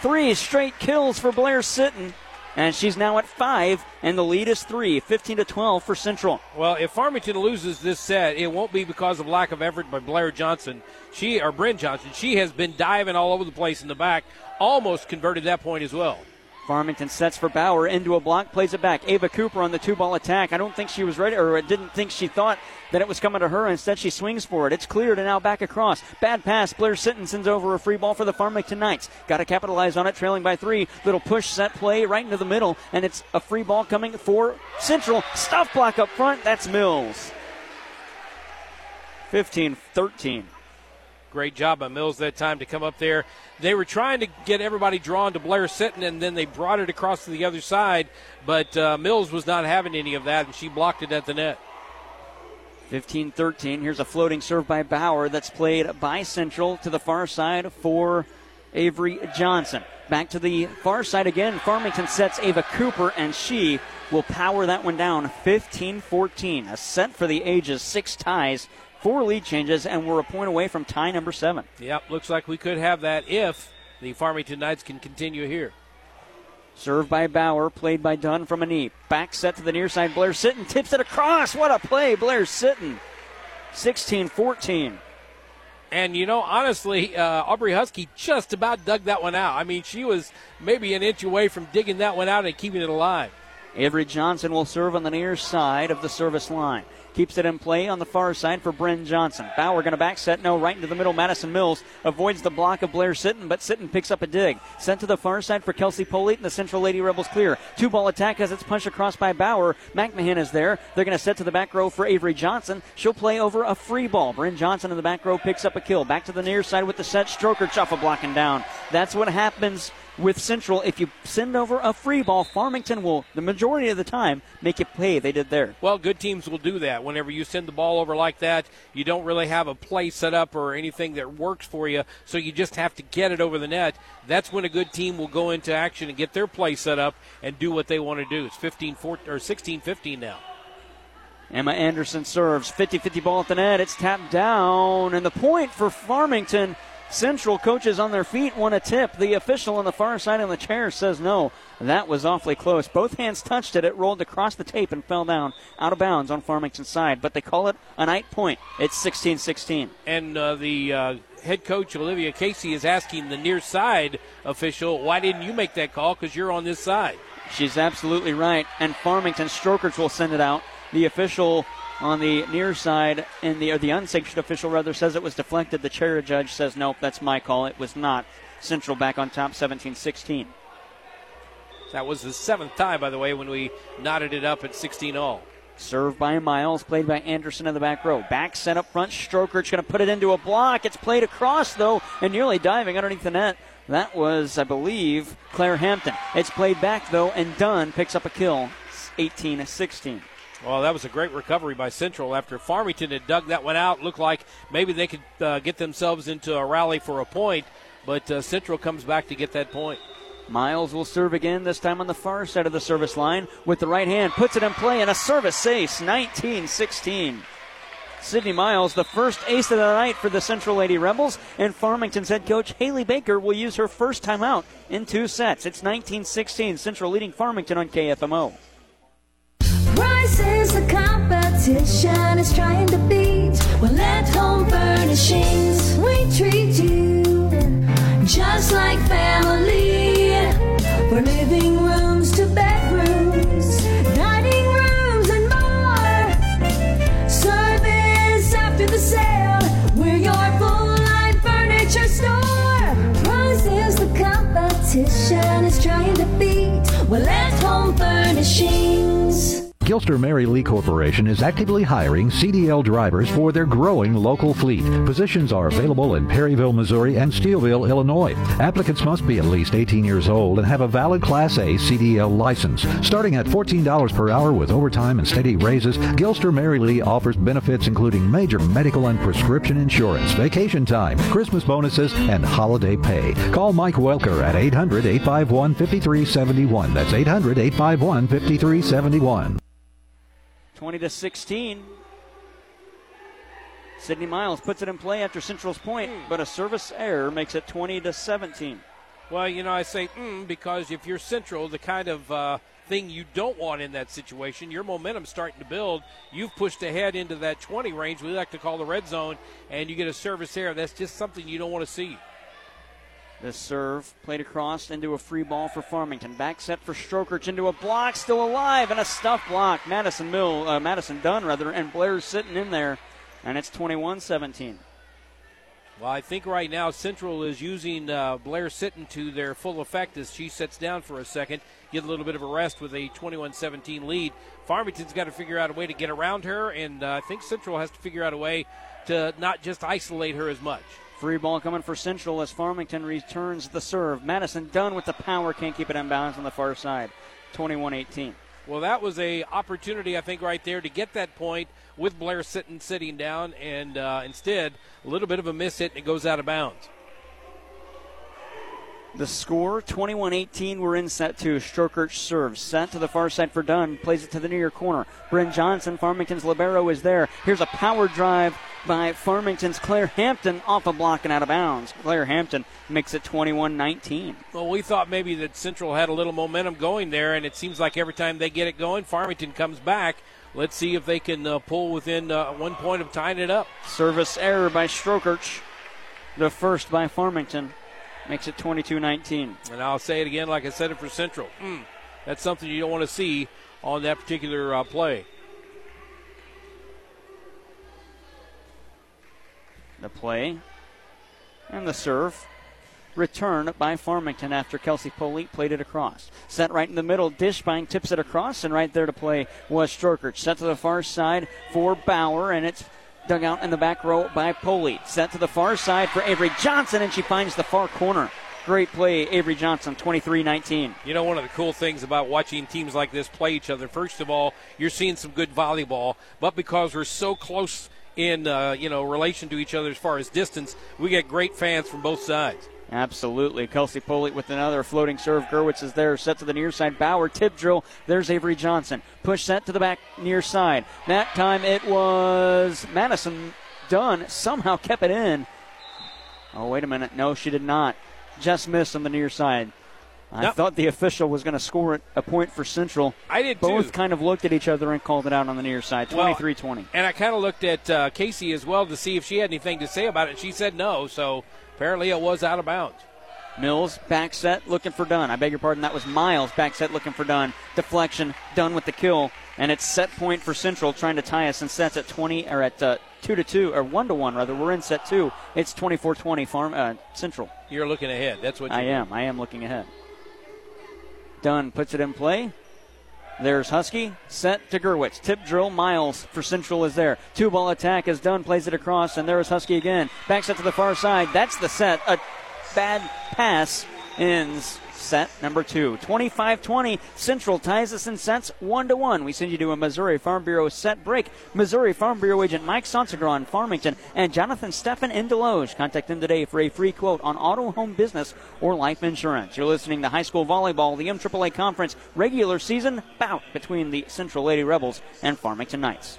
Three straight kills for Blair Sitton. And she's now at five, and the lead is three, 15 to 12 for Central. Well, if Farmington loses this set, it won't be because of lack of effort by Blair Johnson. She or Bryn Johnson. She has been diving all over the place in the back, almost converted that point as well. Farmington sets for Bauer into a block, plays it back. Ava Cooper on the two ball attack. I don't think she was ready, or didn't think she thought that it was coming to her. Instead, she swings for it. It's cleared and now back across. Bad pass. Blair Sitton sends over a free ball for the Farmington Knights. Got to capitalize on it, trailing by three. Little push set play right into the middle, and it's a free ball coming for Central. Stuff block up front. That's Mills. 15 13. Great job by Mills that time to come up there. They were trying to get everybody drawn to Blair Sitton, and then they brought it across to the other side, but uh, Mills was not having any of that, and she blocked it at the net. 15 13. Here's a floating serve by Bauer that's played by Central to the far side for Avery Johnson. Back to the far side again. Farmington sets Ava Cooper, and she will power that one down 15 14. A set for the ages, six ties four lead changes, and we're a point away from tie number seven. Yep, looks like we could have that if the Farmington Knights can continue here. Served by Bauer, played by Dunn from a knee. Back set to the near side. Blair Sitton tips it across. What a play, Blair Sitton. 16 14. And you know, honestly, uh, Aubrey Husky just about dug that one out. I mean, she was maybe an inch away from digging that one out and keeping it alive. Avery Johnson will serve on the near side of the service line. Keeps it in play on the far side for Bryn Johnson. Bauer going to back set. No, right into the middle. Madison Mills avoids the block of Blair Sitton, but Sitton picks up a dig. Sent to the far side for Kelsey Polite, and the Central Lady Rebels clear. Two ball attack as it's punched across by Bauer. McMahon is there. They're going to set to the back row for Avery Johnson. She'll play over a free ball. Bryn Johnson in the back row picks up a kill. Back to the near side with the set. Stroker Chuffa blocking down. That's what happens with Central, if you send over a free ball, Farmington will, the majority of the time, make you pay. They did there. Well, good teams will do that. Whenever you send the ball over like that, you don't really have a play set up or anything that works for you, so you just have to get it over the net. That's when a good team will go into action and get their play set up and do what they want to do. It's 15 14, or 16 15 now. Emma Anderson serves 50 50 ball at the net. It's tapped down, and the point for Farmington. Central coaches on their feet want a tip. The official on the far side of the chair says no. That was awfully close. Both hands touched it. It rolled across the tape and fell down out of bounds on Farmington's side. But they call it a Knight point. It's 16 16. And uh, the uh, head coach, Olivia Casey, is asking the near side official, why didn't you make that call? Because you're on this side. She's absolutely right. And Farmington Strokers will send it out. The official on the near side, and the or the unsanctioned official rather says it was deflected. The chair judge says nope, that's my call. It was not. Central back on top, 17-16. That was the seventh time, by the way, when we knotted it up at 16 all. Served by Miles, played by Anderson in the back row. Back set up front. Stroker's going to put it into a block. It's played across, though, and nearly diving underneath the net. That was, I believe, Claire Hampton. It's played back, though, and Dunn picks up a kill. 18 16. Well, that was a great recovery by Central after Farmington had dug that one out. Looked like maybe they could uh, get themselves into a rally for a point, but uh, Central comes back to get that point. Miles will serve again, this time on the far side of the service line with the right hand, puts it in play, and a service ace, 19 16. Sydney Miles, the first ace of the night for the Central Lady Rebels, and Farmington's head coach Haley Baker will use her first time out in two sets. It's 19 16, Central leading Farmington on KFMO. Prices the competition is trying to beat. Well, at Home Furnishings, we treat you just like family. For living rooms to bedrooms, dining rooms, and more. Service after the sale, we're your full line furniture store. Prices the competition is trying to beat. Well, at Home Furnishings. Gilster Mary Lee Corporation is actively hiring CDL drivers for their growing local fleet. Positions are available in Perryville, Missouri and Steeleville, Illinois. Applicants must be at least 18 years old and have a valid Class A CDL license. Starting at $14 per hour with overtime and steady raises, Gilster Mary Lee offers benefits including major medical and prescription insurance, vacation time, Christmas bonuses, and holiday pay. Call Mike Welker at 800 851 5371. That's 800 851 5371. 20 to 16. Sydney Miles puts it in play after Central's point, but a service error makes it 20 to 17. Well, you know, I say mm, because if you're Central, the kind of uh, thing you don't want in that situation, your momentum's starting to build. You've pushed ahead into that 20 range, we like to call the red zone, and you get a service error. That's just something you don't want to see. This serve played across into a free ball for Farmington. Back set for Strokers into a block, still alive, and a stuff block. Madison Mill, uh, Madison Dunn rather, and Blair's sitting in there, and it's 21-17. Well, I think right now Central is using uh, Blair Sitton to their full effect as she sits down for a second, get a little bit of a rest with a 21-17 lead. Farmington's got to figure out a way to get around her, and uh, I think Central has to figure out a way to not just isolate her as much. Free ball coming for Central as Farmington returns the serve. Madison Dunn with the power, can't keep it in on the far side. 21 18. Well, that was a opportunity, I think, right there to get that point with Blair Sitton sitting down, and uh, instead a little bit of a miss hit and it goes out of bounds. The score 21 18. We're in set two. Strokert serves. Set to the far side for Dunn. Plays it to the near corner. Bryn Johnson, Farmington's Libero, is there. Here's a power drive by Farmington's Claire Hampton off a block and out of bounds. Claire Hampton makes it 21 19. Well, we thought maybe that Central had a little momentum going there, and it seems like every time they get it going, Farmington comes back. Let's see if they can uh, pull within uh, one point of tying it up. Service error by Strokert. The first by Farmington makes it 22 19. And I'll say it again, like I said it for Central. Mm, that's something you don't want to see on that particular uh, play. The play and the serve. Return by Farmington after Kelsey Polite played it across. Set right in the middle. Dishbine tips it across, and right there to play was Strokert. Set to the far side for Bauer, and it's dug out in the back row by Polite. Set to the far side for Avery Johnson, and she finds the far corner. Great play, Avery Johnson, 23 19. You know, one of the cool things about watching teams like this play each other, first of all, you're seeing some good volleyball, but because we're so close in uh, you know relation to each other as far as distance, we get great fans from both sides. Absolutely. Kelsey Polite with another floating serve. Gerwitz is there. Set to the near side. Bauer tip drill. There's Avery Johnson. Push set to the back near side. That time it was Madison Dunn. Somehow kept it in. Oh, wait a minute. No, she did not. Just missed on the near side. I thought the official was going to score it a point for Central. I did Both too. kind of looked at each other and called it out on the near side. Well, 20. And I kind of looked at uh, Casey as well to see if she had anything to say about it. She said no, so apparently it was out of bounds. Mills back set looking for Dunn. I beg your pardon. That was Miles back set looking for Dunn. Deflection. Dunn with the kill, and it's set point for Central trying to tie us in sets at 20 or at uh, two to two or one to one rather. We're in set two. It's 24-20 Farm uh, Central. You're looking ahead. That's what I am. I am looking ahead. Dunn puts it in play. There's Husky, set to Gerwitz. Tip drill, Miles for Central is there. Two ball attack is Dunn, plays it across, and there's Husky again. Back set to the far side. That's the set. A bad pass ends set number two. 25 20. Central ties us in sets 1 to 1. We send you to a Missouri Farm Bureau set break. Missouri Farm Bureau agent Mike Sonsegra in Farmington and Jonathan Steffen in Desloge. Contact them today for a free quote on auto, home business, or life insurance. You're listening to high school volleyball, the MAAA Conference regular season bout between the Central Lady Rebels and Farmington Knights.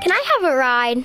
can I have a ride?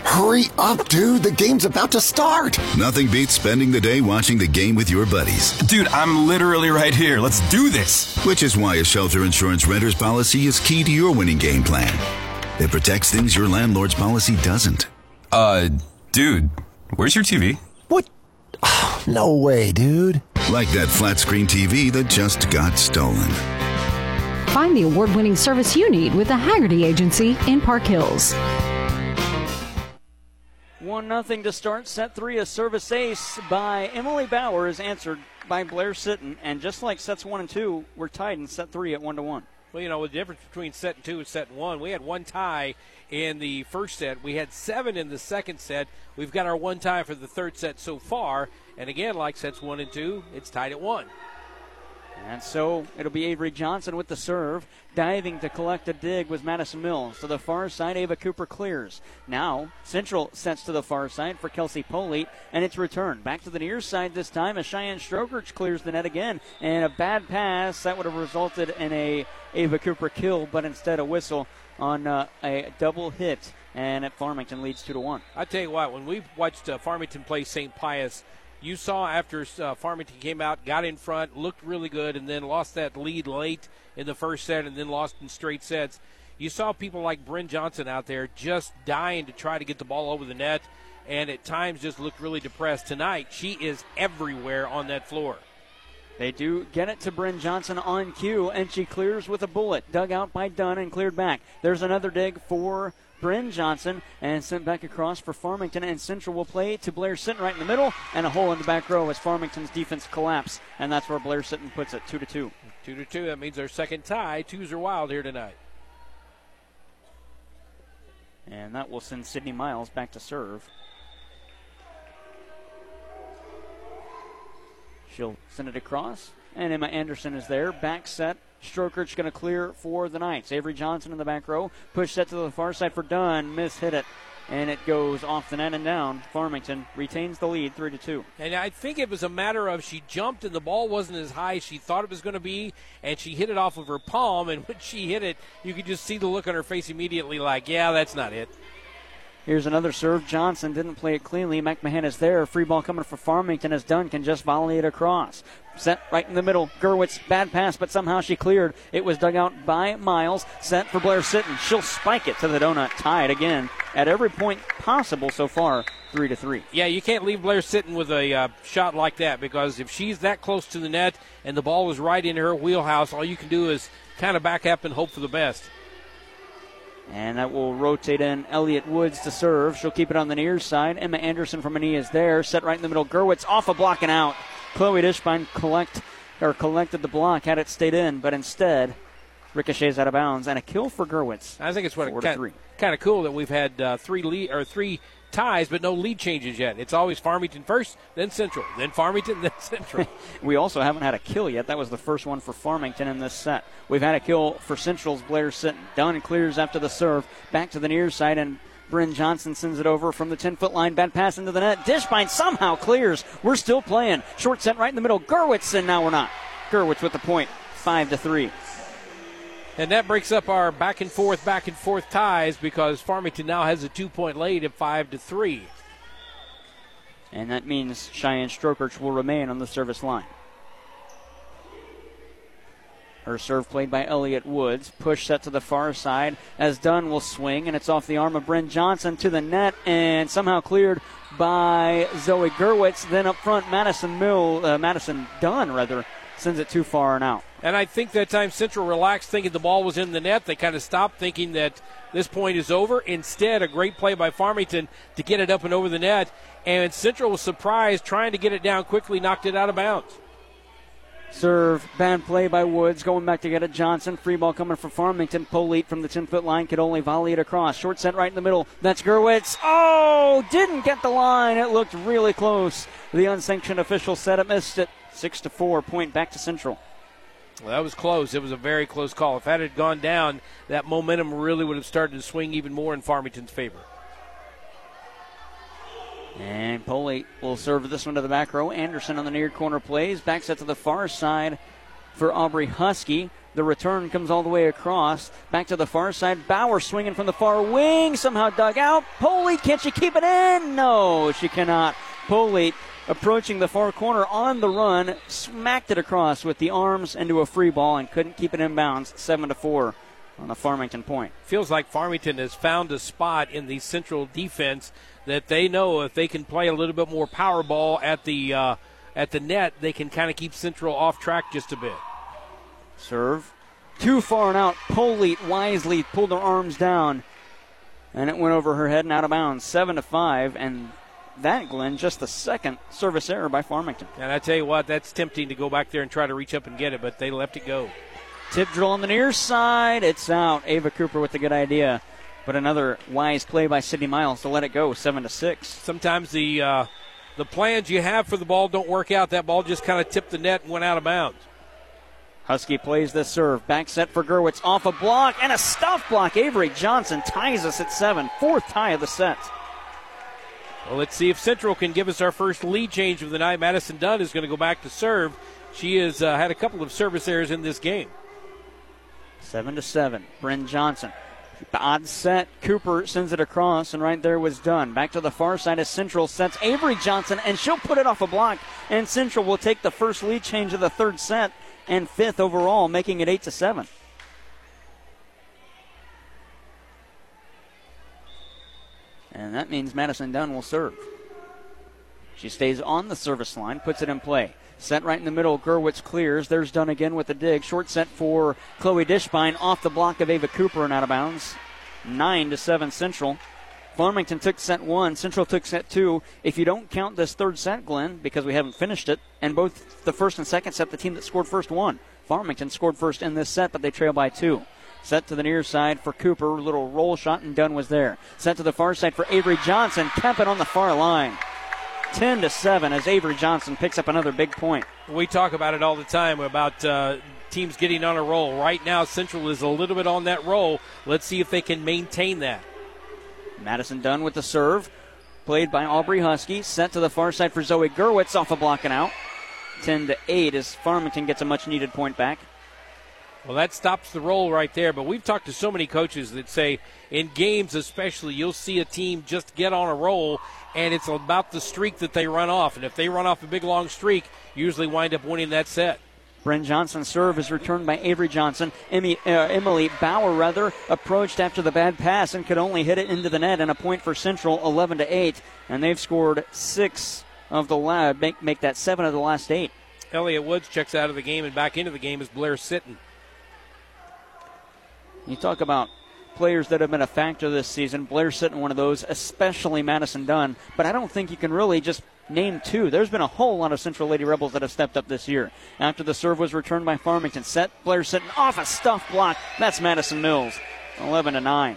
Hurry up, dude. The game's about to start. Nothing beats spending the day watching the game with your buddies. Dude, I'm literally right here. Let's do this. Which is why a shelter insurance renter's policy is key to your winning game plan. It protects things your landlord's policy doesn't. Uh, dude, where's your TV? What? [SIGHS] no way, dude. Like that flat screen TV that just got stolen. Find the award winning service you need with the Haggerty Agency in Park Hills. 1 0 to start. Set three, a service ace by Emily Bauer is answered by Blair Sitton. And just like sets one and two, we're tied in set three at 1 to 1. Well, you know, the difference between set two and set one, we had one tie in the first set. We had seven in the second set. We've got our one tie for the third set so far. And again, like sets one and two, it's tied at one. And so it'll be Avery Johnson with the serve. Diving to collect a dig was Madison Mills. To the far side, Ava Cooper clears. Now, Central sets to the far side for Kelsey Polite, and it's returned. Back to the near side this time as Cheyenne Strokerch clears the net again. And a bad pass that would have resulted in a Ava Cooper kill, but instead a whistle on uh, a double hit. And at Farmington leads 2 to 1. I tell you what, when we've watched uh, Farmington play St. Pius, you saw after uh, Farmington came out, got in front, looked really good, and then lost that lead late in the first set and then lost in straight sets. You saw people like Bryn Johnson out there just dying to try to get the ball over the net, and at times just looked really depressed. Tonight, she is everywhere on that floor. They do get it to Bryn Johnson on cue, and she clears with a bullet. Dug out by Dunn and cleared back. There's another dig for Bryn Johnson and sent back across for Farmington. And Central will play to Blair Sitton right in the middle and a hole in the back row as Farmington's defense collapse. And that's where Blair Sitton puts it 2 to 2. 2 to 2. That means their second tie. Twos are wild here tonight. And that will send Sydney Miles back to serve. She'll send it across and Emma Anderson is there. Back set. Stroker's going to clear for the Knights. Avery Johnson in the back row. Push set to the far side for Dunn. Miss hit it. And it goes off the net and down. Farmington retains the lead, three to two. And I think it was a matter of she jumped and the ball wasn't as high as she thought it was going to be, and she hit it off of her palm. And [LAUGHS] when she hit it, you could just see the look on her face immediately, like, "Yeah, that's not it." Here's another serve. Johnson didn't play it cleanly. McMahon is there. Free ball coming for Farmington as Dunn can just volley it across. Set right in the middle. Gerwitz, bad pass, but somehow she cleared. It was dug out by Miles. Set for Blair Sitton. She'll spike it to the donut. Tied again at every point possible so far. Three to three. Yeah, you can't leave Blair Sitton with a uh, shot like that because if she's that close to the net and the ball was right in her wheelhouse, all you can do is kind of back up and hope for the best. And that will rotate in Elliot Woods to serve. She'll keep it on the near side. Emma Anderson from Mania is there. Set right in the middle. Gerwitz off a block and out. Chloe Dishbine collect or collected the block, had it stayed in, but instead ricochets out of bounds and a kill for Gerwitz. I think it's what kind, kind of cool that we've had uh, three lead or three ties, but no lead changes yet. It's always Farmington first, then Central, then Farmington, [LAUGHS] then Central. [LAUGHS] We also haven't had a kill yet. That was the first one for Farmington in this set. We've had a kill for Central's Blair Sitton. Dunn clears after the serve. Back to the near side, and Bryn Johnson sends it over from the 10 foot line. Bad pass into the net. Dishbine somehow clears. We're still playing. Short set right in the middle. Gerwitz, and now we're not. Gerwitz with the point. 5 to 3. And that breaks up our back and forth, back and forth ties because Farmington now has a two point lead at five to three. And that means Cheyenne Strokers will remain on the service line. Her serve played by Elliott Woods. Push set to the far side as Dunn will swing, and it's off the arm of Bryn Johnson to the net and somehow cleared by Zoe Gerwitz. Then up front, Madison Mill, uh, Madison Dunn rather, sends it too far and out. And I think that time Central relaxed, thinking the ball was in the net. They kind of stopped, thinking that this point is over. Instead, a great play by Farmington to get it up and over the net. And Central was surprised, trying to get it down quickly, knocked it out of bounds. Serve, bad play by Woods, going back to get it. Johnson, free ball coming for Farmington. Polite from the 10 foot line could only volley it across. Short set right in the middle. That's Gerwitz. Oh, didn't get the line. It looked really close. The unsanctioned official said it missed it. 6 to 4, point back to Central. Well, that was close. It was a very close call. If that had gone down, that momentum really would have started to swing even more in Farmington's favor. And Poley will serve this one to the back row. Anderson on the near corner plays. Back set to the far side for Aubrey Husky. The return comes all the way across. Back to the far side. Bauer swinging from the far wing. Somehow dug out. Poley, can she keep it in? No, she cannot. Poley approaching the far corner on the run. Smacked it across with the arms into a free ball and couldn't keep it in bounds. 7 to 4 on the Farmington point. Feels like Farmington has found a spot in the central defense that they know if they can play a little bit more power ball at the uh, at the net, they can kind of keep Central off track just a bit. Serve. Too far and out. Polite wisely pulled her arms down. And it went over her head and out of bounds. 7 to 5. And that, Glenn, just the second service error by Farmington. And I tell you what, that's tempting to go back there and try to reach up and get it, but they left it go. Tip drill on the near side. It's out. Ava Cooper with a good idea. But another wise play by Sydney Miles to let it go, seven to six. Sometimes the uh, the plans you have for the ball don't work out. That ball just kind of tipped the net and went out of bounds. Husky plays the serve. Back set for Gerwitz. Off a block and a stuff block. Avery Johnson ties us at seven. Fourth tie of the set. Well, let's see if Central can give us our first lead change of the night. Madison Dunn is going to go back to serve. She has uh, had a couple of service errors in this game. Seven to seven. Bryn Johnson. Odd set. Cooper sends it across, and right there was Dunn. Back to the far side as Central sets Avery Johnson, and she'll put it off a block. And Central will take the first lead change of the third set and fifth overall, making it eight to seven. And that means Madison Dunn will serve. She stays on the service line, puts it in play. Set right in the middle. Gerwitz clears. There's Dunn again with the dig. Short set for Chloe Dishbine off the block of Ava Cooper and out of bounds. Nine to seven Central. Farmington took set one. Central took set two. If you don't count this third set, Glenn, because we haven't finished it, and both the first and second set, the team that scored first won. Farmington scored first in this set, but they trail by two. Set to the near side for Cooper. Little roll shot, and Dunn was there. Set to the far side for Avery Johnson. Kept it on the far line. 10 to 7 as Avery Johnson picks up another big point. We talk about it all the time about uh, teams getting on a roll. Right now, Central is a little bit on that roll. Let's see if they can maintain that. Madison Dunn with the serve. Played by Aubrey Husky. Set to the far side for Zoe Gerwitz off a block and out. 10 to 8 as Farmington gets a much needed point back. Well, that stops the roll right there. But we've talked to so many coaches that say in games, especially, you'll see a team just get on a roll, and it's about the streak that they run off. And if they run off a big long streak, usually wind up winning that set. Bryn Johnson's serve is returned by Avery Johnson. Emmy, uh, Emily Bauer, rather, approached after the bad pass and could only hit it into the net. And a point for Central, 11 to 8. And they've scored six of the last, make, make that seven of the last eight. Elliot Woods checks out of the game and back into the game is Blair Sitton. You talk about players that have been a factor this season. Blair Sitton, one of those, especially Madison Dunn. But I don't think you can really just name two. There's been a whole lot of Central Lady Rebels that have stepped up this year. After the serve was returned by Farmington, set Blair Sitton off a stuff block. That's Madison Mills, 11 to 9.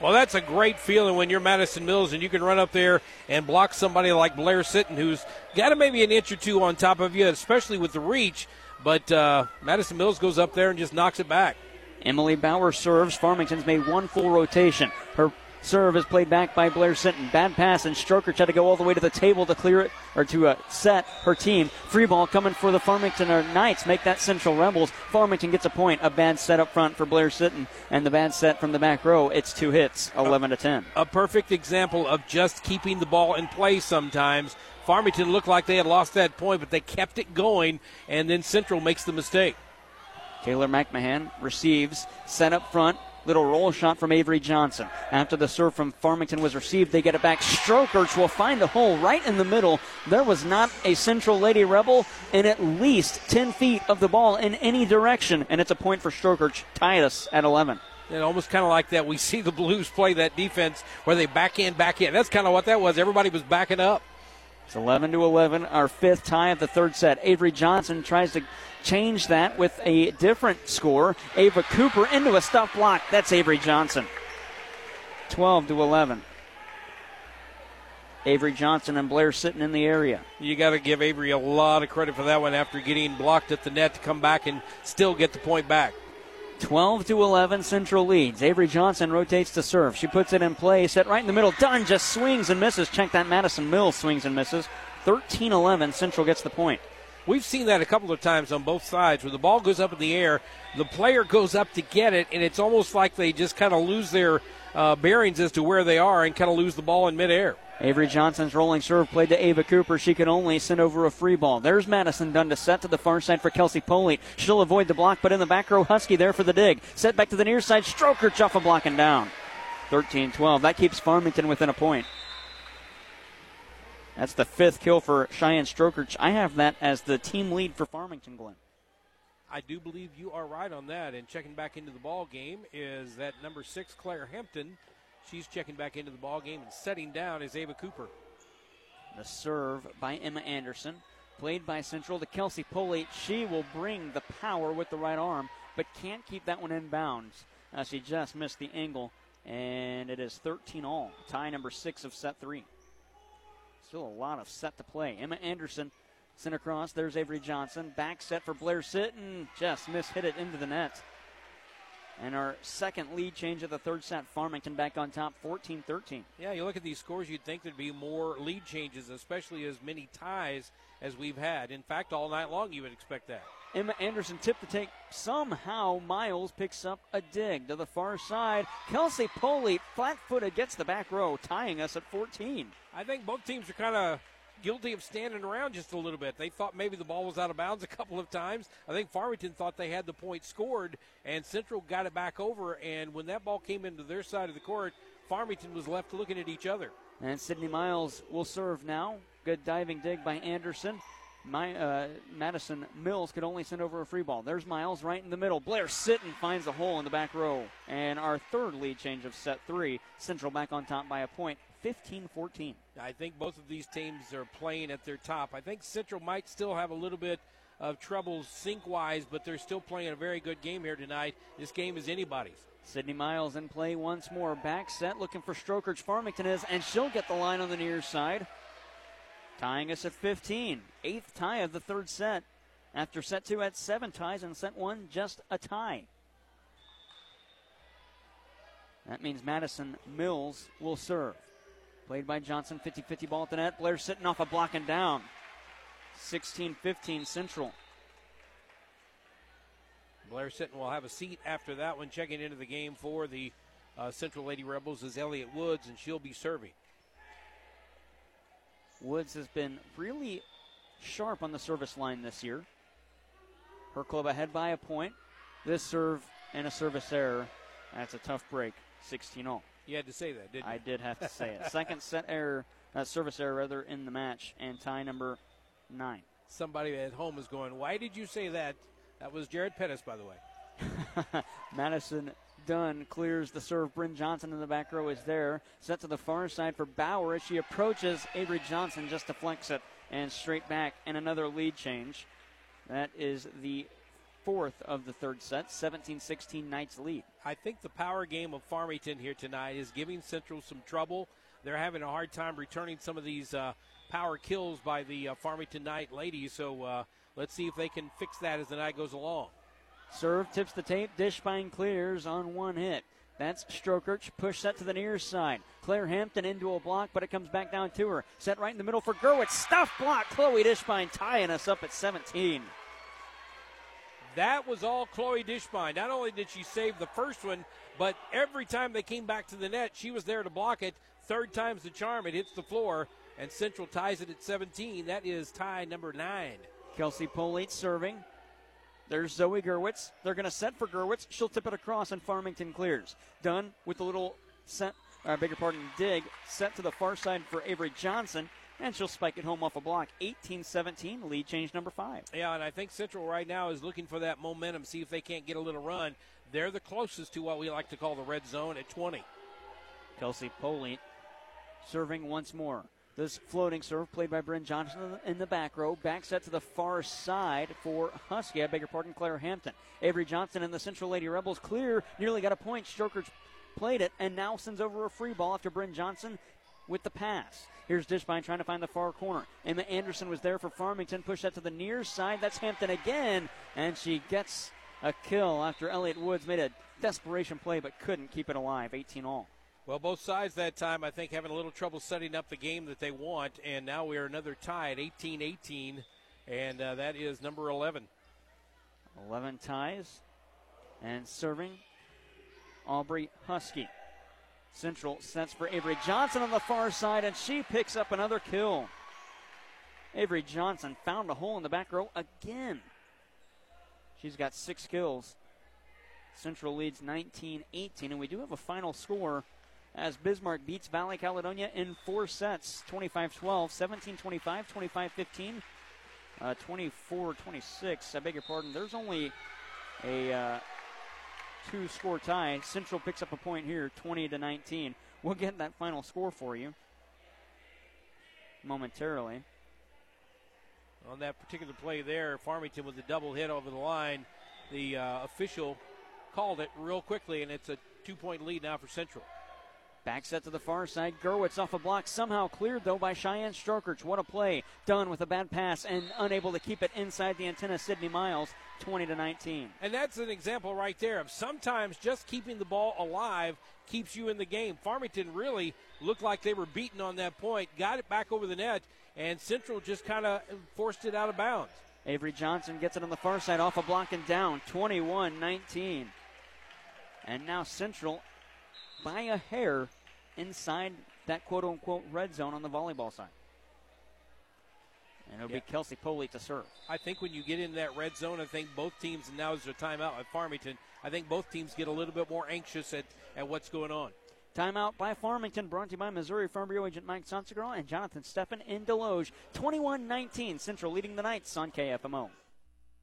Well, that's a great feeling when you're Madison Mills and you can run up there and block somebody like Blair Sitton, who's got maybe an inch or two on top of you, especially with the reach. But uh, Madison Mills goes up there and just knocks it back. Emily Bauer serves. Farmington's made one full rotation. Her serve is played back by Blair Sitton. Bad pass, and Stroker tried to go all the way to the table to clear it or to uh, set her team. Free ball coming for the Farmington or Knights. Make that Central Rebels. Farmington gets a point. A bad set up front for Blair Sitton, and the bad set from the back row. It's two hits, 11 to 10. A perfect example of just keeping the ball in play sometimes. Farmington looked like they had lost that point, but they kept it going, and then Central makes the mistake. Taylor McMahon receives, set up front. Little roll shot from Avery Johnson. After the serve from Farmington was received, they get it back. Strokers will find a hole right in the middle. There was not a Central Lady Rebel in at least 10 feet of the ball in any direction, and it's a point for Strokers. Tie us at 11. And almost kind of like that, we [LAUGHS] see the Blues play that defense where they back in, back in. That's kind of what that was. Everybody was backing up. It's 11 to 11, our fifth tie of the third set. Avery Johnson tries to change that with a different score. Ava Cooper into a stuff block. That's Avery Johnson. 12 to 11. Avery Johnson and Blair Sitton in the area. You got to give Avery a lot of credit for that one after getting blocked at the net to come back and still get the point back. 12 to 11, Central leads. Avery Johnson rotates to serve. She puts it in play, set right in the middle. Dunn just swings and misses. Check that Madison Mills swings and misses. 13 11, Central gets the point. We've seen that a couple of times on both sides where the ball goes up in the air, the player goes up to get it, and it's almost like they just kind of lose their uh, bearings as to where they are and kind of lose the ball in midair. Avery Johnson's rolling serve played to Ava Cooper. She can only send over a free ball. There's Madison Dunn to set to the far side for Kelsey Polite. She'll avoid the block, but in the back row, Husky there for the dig. Set back to the near side. Stroker Juffa blocking down. 13 12. That keeps Farmington within a point. That's the fifth kill for Cheyenne Stroker. I have that as the team lead for Farmington, Glenn. I do believe you are right on that. And checking back into the ball game is that number six, Claire Hampton. She's checking back into the ball game and setting down is Ava Cooper. The serve by Emma Anderson, played by Central to Kelsey Polate. She will bring the power with the right arm, but can't keep that one in bounds. Uh, she just missed the angle, and it is 13 all. Tie number six of set three. Still a lot of set to play. Emma Anderson sent across. There's Avery Johnson. Back set for Blair Sitton. Just miss hit it into the net. And our second lead change of the third set, Farmington back on top 14 13. Yeah, you look at these scores, you'd think there'd be more lead changes, especially as many ties as we've had. In fact, all night long, you would expect that. Emma Anderson tipped to take. Somehow, Miles picks up a dig to the far side. Kelsey Poley, flat footed, gets the back row, tying us at 14. I think both teams are kind of guilty of standing around just a little bit. They thought maybe the ball was out of bounds a [LAUGHS] couple of times. I think Farmington thought they had the point scored, and Central got it back over. And when that ball came into their side of the court, Farmington was left looking at each other. And Sydney Miles will serve now. Good diving dig by Anderson. My, uh, Madison Mills could only send over a free ball. There's Miles right in the middle. Blair Sitton finds a hole in the back row. And our third lead change of set three. Central back on top by a point. 15 14. I think both of these teams are playing at their top. I think Central might still have a little bit of trouble sink wise, but they're still playing a very good game here tonight. This game is anybody's. Sydney Miles in play once more. Back set looking for Strokers. Farmington is, and she'll get the line on the near side. Tying us at 15. Eighth tie of the third set. after set two at seven ties and set one just a tie. That means Madison Mills will serve. Played by Johnson, 50 50 ball at the net. Blair Sitton off a block and down. 16 15 Central. Blair Sitton will have a seat after that one. Checking into the game for the uh, Central Lady Rebels is Elliot Woods, and she'll be serving. Woods has been really sharp on the service line this year. Her club ahead by a point. This serve and a service error. That's a tough break. 16 all. You had to say that, didn't you? I did have to say it. Second set error, uh, service error rather, in the match, and tie number nine. Somebody at home is going, Why did you say that? That was Jared Pettis, by the way. [LAUGHS] Madison Dunn clears the serve. Bryn Johnson in the back row is there. Set to the far side for Bauer as she approaches. Avery Johnson just deflects it and straight back, and another lead change. That is the fourth of the third set. 17 16 Knights lead. I think the power game of Farmington here tonight is giving Central some trouble. They're having a hard time returning some of these uh, power kills by the uh, Farmington Knight ladies. So uh, let's see if they can fix that as the night goes along. Serve tips the tape. Dishbine clears on one hit. That's Strokerch. Push set to the near side. Claire Hampton into a block, but it comes back down to her. Set right in the middle for Gerwitz. Stuff block. Chloe Dishbine tying us up at 17. That was all Chloe Dishbine. Not only did she save the first one, but every time they came back to the net, she was there to block it. Third time's the charm. It hits the floor, and Central ties it at 17. That is tie number nine. Kelsey Polite serving. There's Zoe Gerwitz. They're going to set for Gerwitz. She'll tip it across, and Farmington clears. Dunn with a little set, I uh, beg your pardon, dig. Set to the far side for Avery Johnson, and she'll spike it home off a block. 18 17, lead change number five. Yeah, and I think Central right now is looking for that momentum, see if they can't get a little run. They're the closest to what we like to call the red zone at 20. Kelsey Polite serving once more. This floating serve played by Bryn Johnson in the back row. Back set to the far side for Husky. I beg your pardon, Claire Hampton. Avery Johnson and the Central Lady Rebels clear. Nearly got a point. Stroker played it and now sends over a free ball after Bryn Johnson with the pass. Here's Dishbine trying to find the far corner. Emma Anderson was there for Farmington. Push that to the near side. That's Hampton again. And she gets a kill after Elliott Woods made a desperation play but couldn't keep it alive. 18 all. Well, both sides that time, I think, having a little trouble setting up the game that they want, and now we are another tie at 18 18, and uh, that is number 11. 11 ties, and serving Aubrey Husky. Central sets for Avery Johnson on the far side, and she picks up another kill. Avery Johnson found a hole in the back row again. She's got six kills. Central leads 19 18, and we do have a final score as Bismarck beats Valley Caledonia in four sets 25 12, 17 25, 25 15, uh, 24 26. I beg your pardon. There's only a uh, two score tie. Central picks up a point here 20 to 19. We'll get that final score for you momentarily. On that particular play there, Farmington with a double hit over the line. The uh, official called it real quickly, and it's a two point lead now for Central. Back set to the far side. Gerwitz off a block, somehow cleared though by Cheyenne Strokerch. What a play! Dunn with a bad pass and unable to keep it inside the antenna. Sydney Miles, 20 to 19. And that's an example right there of sometimes just keeping the ball alive keeps you in the game. Farmington really looked like they were beaten on that point, got it back over the net, and Central just kind of forced it out of bounds. Avery Johnson gets it on the far side off a block and down, 21 19. And now Central by a hair inside that quote unquote red zone on the volleyball side. And it'll yeah. be Kelsey Poley to serve. I think when you get in that red zone, I think both teams, and now is their timeout at Farmington, I think both teams get a little bit more anxious at, at what's going on. Timeout by Farmington, brought to you by Missouri Farm Bureau agent Mike Sansegraw and Jonathan Steffen in Desloge. 21 19, Central leading the Knights on KFMO.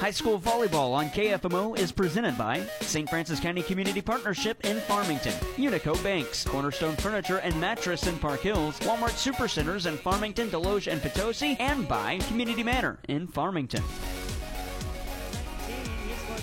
High school volleyball on KFMO is presented by St. Francois County Community Partnership in Farmington, Unico Banks, Cornerstone Furniture and Mattress in Park Hills, Walmart Supercenters in Farmington, Desloge, and Potosi, and by Community Manor in Farmington.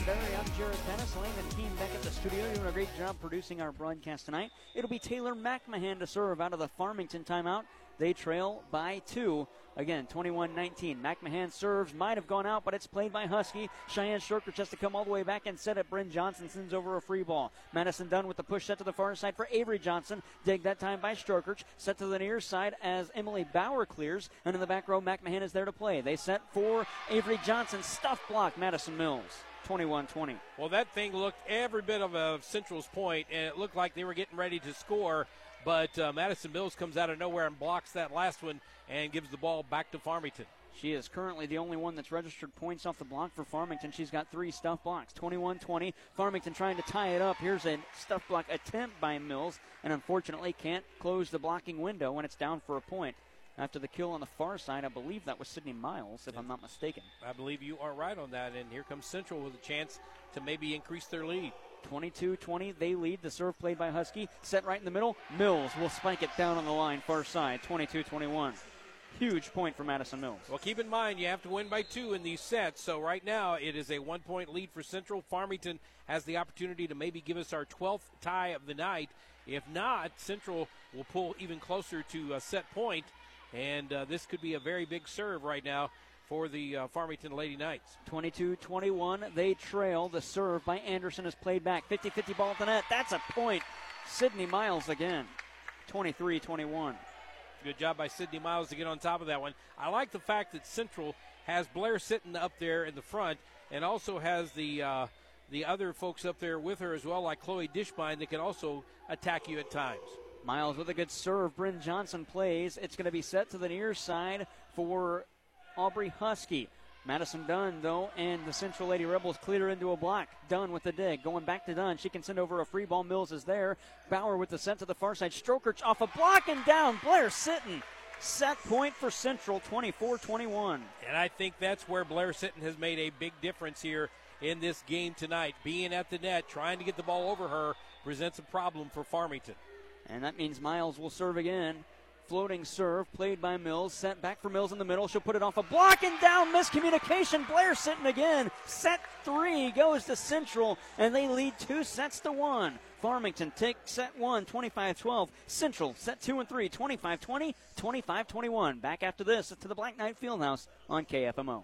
I'm Jared Pettis, and team back at the studio doing a great job producing our broadcast tonight. It'll be Taylor McMahon to serve out of the Farmington timeout. They trail by two. Again, 21 19. McMahon serves, might have gone out, but it's played by Husky. Cheyenne Shurker has to come all the way back and set it. Bryn Johnson sends over a free ball. Madison Dunn with the push set to the far side for Avery Johnson. Dig that time by Strokerch. Set to the near side as Emily Bauer clears. And in the back row, McMahon is there to play. They set for Avery Johnson. Stuff block, Madison Mills. 21 20. Well, that thing looked every bit of a Central's point, and it looked like they were getting ready to score. But uh, Madison Mills comes out of nowhere and blocks that last one and gives the ball back to Farmington. She is currently the only one that's registered points off the block for Farmington. She's got three stuff blocks 21 20. Farmington trying to tie it up. Here's a stuff block attempt by Mills, and unfortunately can't close the blocking window when it's down for a point. After the kill on the far side, I believe that was Sydney Miles, if I'm not mistaken. I believe you are right on that, and here comes Central with a chance to maybe increase their lead. 22 20. They lead. The serve played by Husky. Set right in the middle. Mills will spike it down on the line, far side. 22 21. Huge point for Madison Mills. Well, keep in mind, you have to win by two in these sets. So, right now, it is a one point lead for Central. Farmington has the opportunity to maybe give us our 12th tie of the night. If not, Central will pull even closer to a set point, and uh, this could be a very big serve right now for the uh, Farmington Lady Knights. 22 21. They trail. The serve by Anderson is played back. 50 50 ball at the net. That's a point. Sydney Miles again. 23 21. Good job by Sydney Miles to get on top of that one. I like the fact that Central has Blair sitting up there in the front and also has the. Uh, the other folks up there with her as well, like Chloe Dishbine, that can also attack you at times. Miles with a good serve. Bryn Johnson plays. It's going to be set to the near side for Aubrey Husky. Madison Dunn, though, and the Central Lady Rebels clear into a block. Dunn with the dig. Going back to Dunn. She can send over a free ball. Mills is there. Bauer with the set to the far side. Strokerch off a block and down. Blair Sitton. Set point for Central, 24 21. And I think that's where Blair Sitton has made a big difference here in this game tonight. Being at the net, trying to get the ball over her, presents a problem for Farmington. And that means Miles will serve again. Floating serve played by Mills. Sent back for Mills in the middle. She'll put it off a block and down. Miscommunication. Blair Sitton again. Set three goes to Central, and they lead two sets to one. Farmington takes set one, 25 12. Central set two and three, 25 20, 25 21. Back after this to the Black Knight Fieldhouse on KFMO.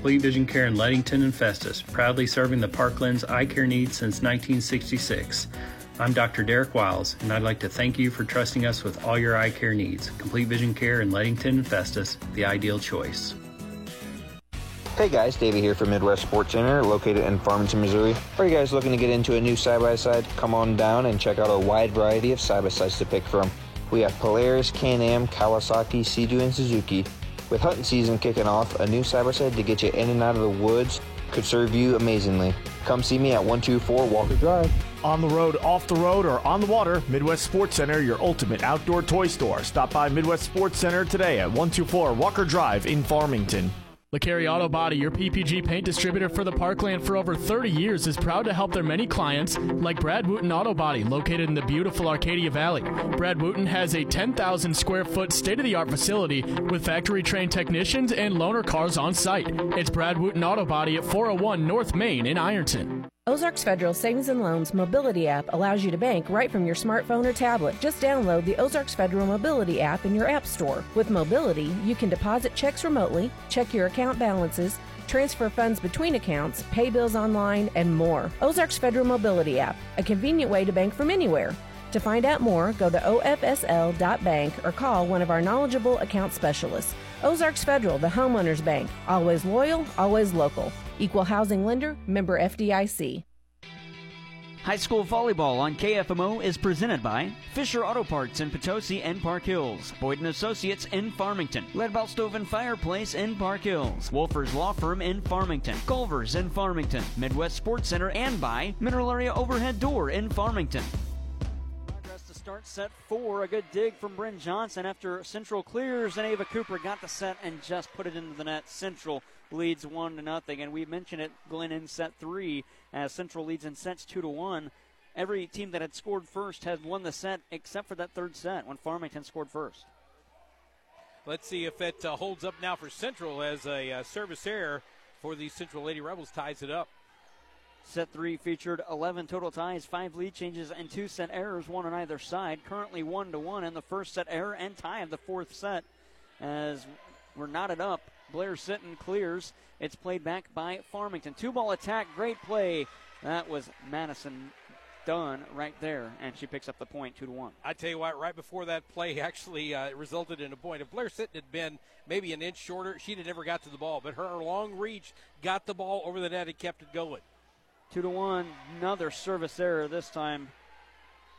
Complete Vision Care in Leadington and Festus, proudly serving the Parklands eye care needs since 1966. I'm Dr. Derek Wiles, and I'd like to thank you for trusting us with all your eye care needs. Complete Vision Care in Leadington and Festus, the ideal choice. Hey guys, Davey here from Midwest Sports Center, located in Farmington, Missouri. Are you guys looking to get into a new side by side? Come on down and check out our wide variety of side by sides to pick from. We have Polaris, Can Am, Kawasaki, Sea-Doo, and Suzuki. With hunting season kicking off, a new by side to get you in and out of the woods could serve you amazingly. Come see me at 124 Walker Drive. On the road, off the road, or on the water, Midwest Sports Center, your ultimate outdoor toy store. Stop by Midwest Sports Center today at 124 Walker Drive in Farmington. LeCarry Auto Body, your PPG paint distributor for the Parkland for over 30 years, is proud to help their many clients, like Brad Wooten Auto Body, located in the beautiful Arcadia Valley. Brad Wooten has a 10,000 square foot state of the art facility with factory trained technicians and loaner cars on site. It's Brad Wooten Auto Body at 401 North Main in Ironton. Ozarks Federal Savings and Loans Mobility app allows you to bank right from your smartphone or tablet. Just download the Ozarks Federal Mobility app in your app store. With Mobility, you can deposit checks remotely, check your account balances, transfer funds between accounts, pay bills online, and more. Ozarks Federal Mobility app, a convenient way to bank from anywhere. To find out more, go to ofsl.bank or call one of our knowledgeable account specialists. Ozarks Federal, the homeowners bank. Always loyal, always local. Equal housing lender, member FDIC. High school volleyball on KFMO is presented by Fisher Auto Parts in Potosi and Park Hills, Boyden Associates in Farmington, Leadbelt Stove and Fireplace in Park Hills, Wolfers Law Firm in Farmington, Culver's in Farmington, Midwest Sports Center, and by Mineral Area Overhead Door in Farmington. Progress to start set four. A good dig from Bryn Johnson after Central clears, and Ava Cooper got the set and just put it into the net. Central leads one to nothing, and we mentioned it, Glenn, in set three as Central leads in sets two to one. Every team that had scored first had won the set except for that third set when Farmington scored first. Let's see if it uh, holds up now for Central as a uh, service error for the Central Lady Rebels ties it up. Set three featured 11 total ties, five lead changes, and two set errors, one on either side. Currently one to one in the first set error and tie of the fourth set as we're knotted up. Blair Sitton clears. It's played back by Farmington. Two ball attack, great play. That was Madison Dunn right there, and she picks up the point, two to one. I tell you what, right before that play [LAUGHS] actually uh, resulted in a point. If Blair Sitton had been maybe an inch shorter, she'd have never got to the ball. But her long reach got the ball over the net and kept it going. Two to one. Another service error this time.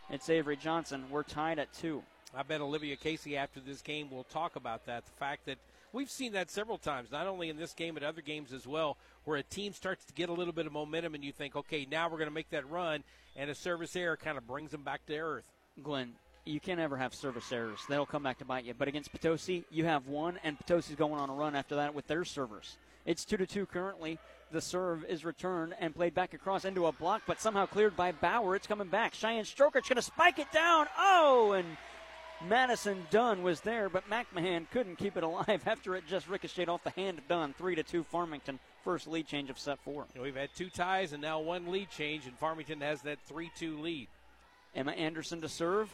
It's Avery Johnson. We're tied at two. I bet Olivia Casey after this game will talk about that. The fact that we've seen that several times, not only in this game but other games as well, where a team starts to get a little bit of momentum and you think, okay, now we're going to make that run, and a service error kind of brings them back to earth. Glenn, you can't ever have service errors. They'll come back to bite you. But against Potosi, you have one, and Potosi's going on a run after that with their servers. It's two to two currently. The serve is returned and played back across into a block, but somehow cleared by Bauer. It's coming back. Cheyenne Stroker's going to spike it down. Oh, and Madison Dunn was there, but McMahon couldn't keep it alive [LAUGHS] after it just ricocheted off the hand of Dunn. Three to two, Farmington. First lead change of set four. We've had two ties and now one lead change, and Farmington has that three-two lead. Emma Anderson to serve.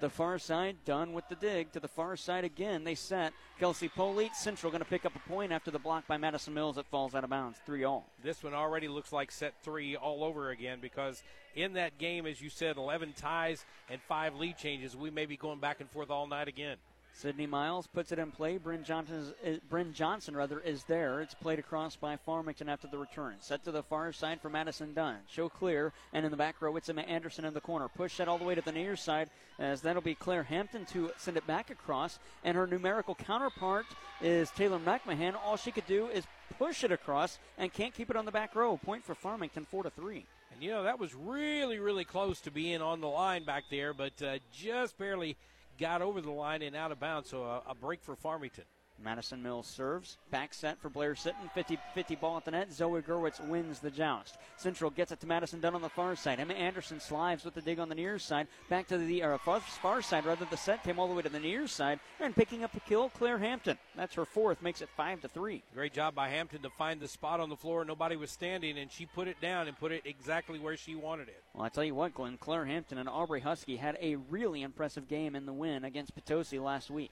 The far side, Dunn with the dig. To the far side again, they set. Kelsey Polite, Central going to pick up a point after the block by Madison Mills that falls out of bounds. Three all. This one already looks like set three all over again because in that game, as you said, 11 ties and five lead changes. We may be going back and forth all night again. Sydney Miles puts it in play. Bryn Johnson, is, Bryn Johnson rather, is there. It's played across by Farmington after the return. Set to the far side for Madison Dunn. Show clear, and in the back row, it's Emma Anderson in the corner. Push that all the way to the near side, as that'll be Claire Hampton to send it back across. And her numerical counterpart is Taylor McMahon. All she could do is push it across and can't keep it on the back row. Point for Farmington, four to three. And you know that was really, really close to being on the line back there, but uh, just barely got over the line and out of bounds. So a, a break for Farmington. Madison Mills serves. Back set for Blair Sitton. 50 50 ball at the net. Zoe Gerwitz wins the joust. Central gets it to Madison Dunn on the far side. Emma Anderson slides with the dig on the near side. Back to the far, far side, rather. The set came all the way to the near side. And picking up the kill, Claire Hampton. That's her fourth. Makes it 5 to 3. Great job by Hampton to find the spot on the floor. Nobody was standing, and she put it down and put it exactly where she wanted it. Well, I tell you what, Glenn, Claire Hampton and Aubrey Husky had a really impressive game in the win against Potosi last week.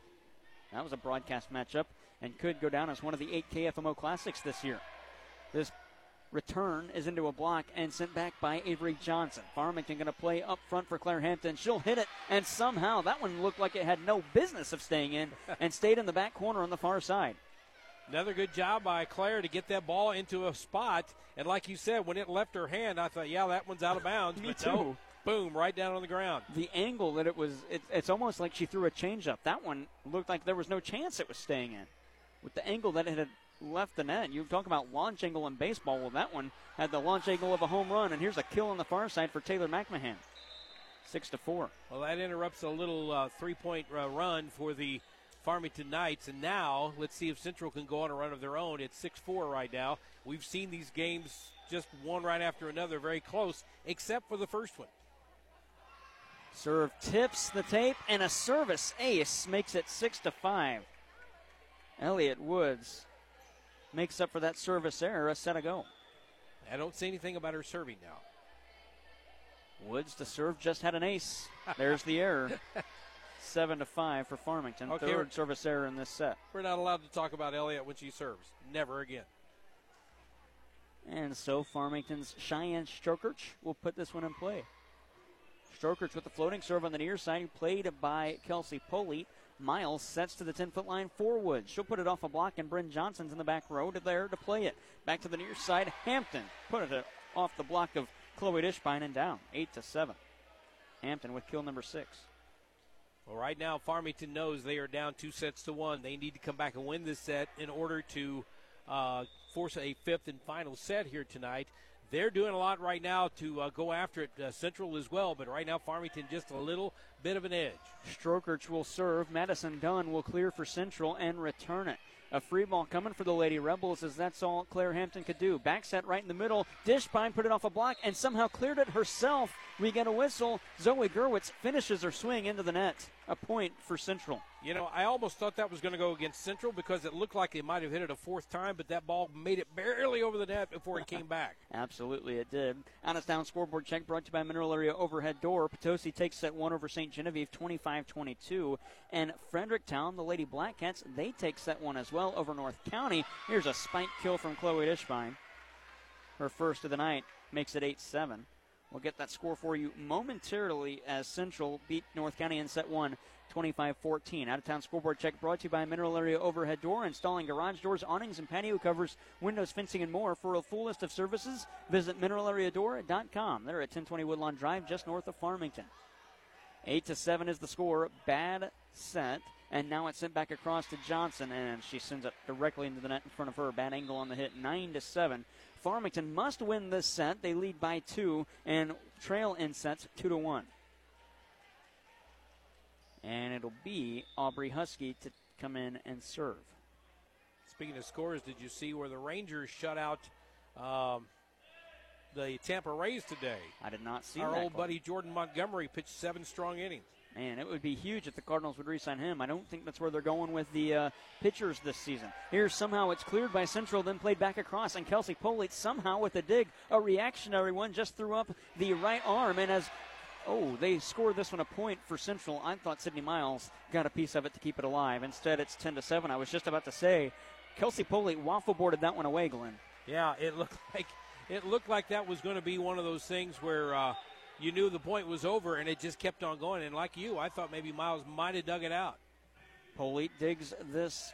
That was a broadcast matchup and could go down as one of the eight KFMO Classics this year. This return is into a block and sent back by Avery Johnson. Farmington going to play up front for Claire Hampton. She'll hit it, and somehow that one looked like it had no business of staying in [LAUGHS] and stayed in the back corner on the far side. Another good job by Claire to get that ball into a spot. And like you said, when it left her hand, I thought, yeah, that one's out of bounds. [LAUGHS] Me but too. No, boom, right down on the ground. The angle that it was, it, it's almost like she threw a changeup. That one looked like there was no chance it was staying in. with the angle that it had left the net. You talk about launch angle in baseball. Well, that one had the launch angle of a home run, and here's a kill on the far side for Taylor McMahon. Six to four. Well, that interrupts a little uh, three-point uh, run for the Farmington Knights, and now let's see if Central can go on a run of their own. It's six-four right now. We've seen these games just one right after another, very close, except for the first one. Serve tips the tape, and a service ace makes it six to five. Elliot Woods makes up for that service error a set ago. I don't see anything about her serving now. Woods to serve just had an ace. There's the error. [LAUGHS] Seven to five for Farmington. Okay, Third service error in this set. We're not allowed to talk about Elliott when she serves. Never again. And so Farmington's Cheyenne Strokirch will put this one in play. Strokirch with the floating serve on the near side, played by Kelsey Polite. Miles sets to the 10 foot line forward. She'll put it off a block, and Bryn Johnson's in the back row to there to play it. Back to the near side, Hampton put it off the block of Chloe Dishbine and down, 8 to 7. Hampton with kill number 6. Well, right now, Farmington knows they are down two sets to one. They need to come back and win this set in order to uh, force a fifth and final set here tonight. They're doing a lot right now to uh, go after it. Uh, Central as well, but right now, Farmington just a little bit of an edge. Strokirch will serve. Madison Dunn will clear for Central and return it. A free ball coming for the Lady Rebels as that's all Claire Hampton could do. Back set right in the middle. Dishbine put it off a block and somehow cleared it herself. We get a whistle. Zoe Gerwitz finishes her swing into the net. A point for Central. You know, I almost thought that was going to go against Central because it looked like they might have hit it a fourth time, but that ball made it barely over the net before it came back. [LAUGHS] Absolutely, it did. Out of town scoreboard check brought to you by Mineral Area Overhead Door. Potosi takes set one over St. Genevieve 25 22. And Fredericktown, the Lady Black Cats, they take set one as well over North County. Here's a spike kill from Chloe Dishbine. Her first of the night makes it 8 7. We'll get that score for you momentarily as Central beat North County in set one 25 14. Out of town scoreboard check brought to you by Mineral Area Overhead Door, installing garage doors, awnings, and patio covers, windows, fencing, and more. For a full list of services, visit mineralareadoor.com. They're at 1020 Woodlawn Drive, just north of Farmington. 8 to 7 is the score. Bad set. And now it's sent back across to Johnson, and she sends it directly into the net in front of her. Bad angle on the hit, 9 to 7. Farmington must win this set. They lead by two and trail in sets 2 to 1. And it'll be Aubrey Husky to come in and serve. Speaking of scores, did you see where the Rangers shut out um, the Tampa Rays today? I did not see Our that old call. buddy Jordan Montgomery pitched seven strong innings. Man, it would be huge if the Cardinals would re-sign him. I don't think that's where they're going with the uh, pitchers this season. Here, somehow it's cleared by Central, then played back across, and Kelsey Polite somehow with a dig, a reactionary one, just threw up the right arm, and as Oh, they scored this one a point for Central. I thought Sydney Miles got a piece of it to keep it alive. Instead, it's 10 to 7. I was just about to say, Kelsey Polite waffle boarded that one away, Glenn. Yeah, it looked [LAUGHS] like it looked like that was going to be one of those things where uh, you knew the point was over, and it just kept on going. And like you, I thought maybe Miles might have dug it out. Polite digs this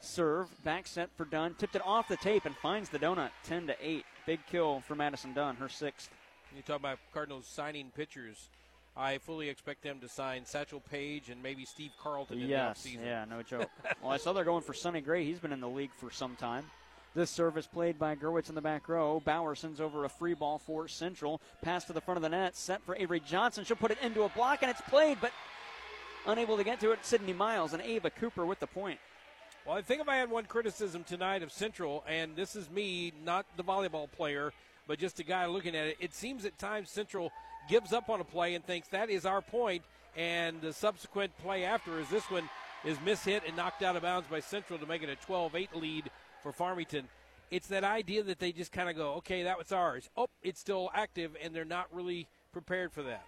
serve, back set for Dunn, tipped it off the tape and finds the donut, 10 to 8. Big kill for Madison Dunn, her sixth. You talk about Cardinals signing pitchers. I fully expect them to sign Satchel Paige and maybe Steve Carlton in Yes, the offseason. yeah, no joke. [LAUGHS] well, I saw they're going for Sonny Gray. He's been in the league for some time. This service played by Gerwitz in the back row. Bauer sends over a free ball for Central. Pass to the front of the net, set for Avery Johnson. She'll put it into a block, and it's played, but unable to get to it. Sydney Miles and Ava Cooper with the point. Well, I think if I had one criticism tonight of Central, and this is me, not the volleyball player, but just a guy looking at it, it seems at times Central gives up on a play and thinks that is our point, and the subsequent play after is this one is mishit and knocked out of bounds by Central to make it a 12-8 lead for Farmington. It's that idea that they just kind of go, okay, that was ours. Oh, it's still active, and they're not really prepared for that.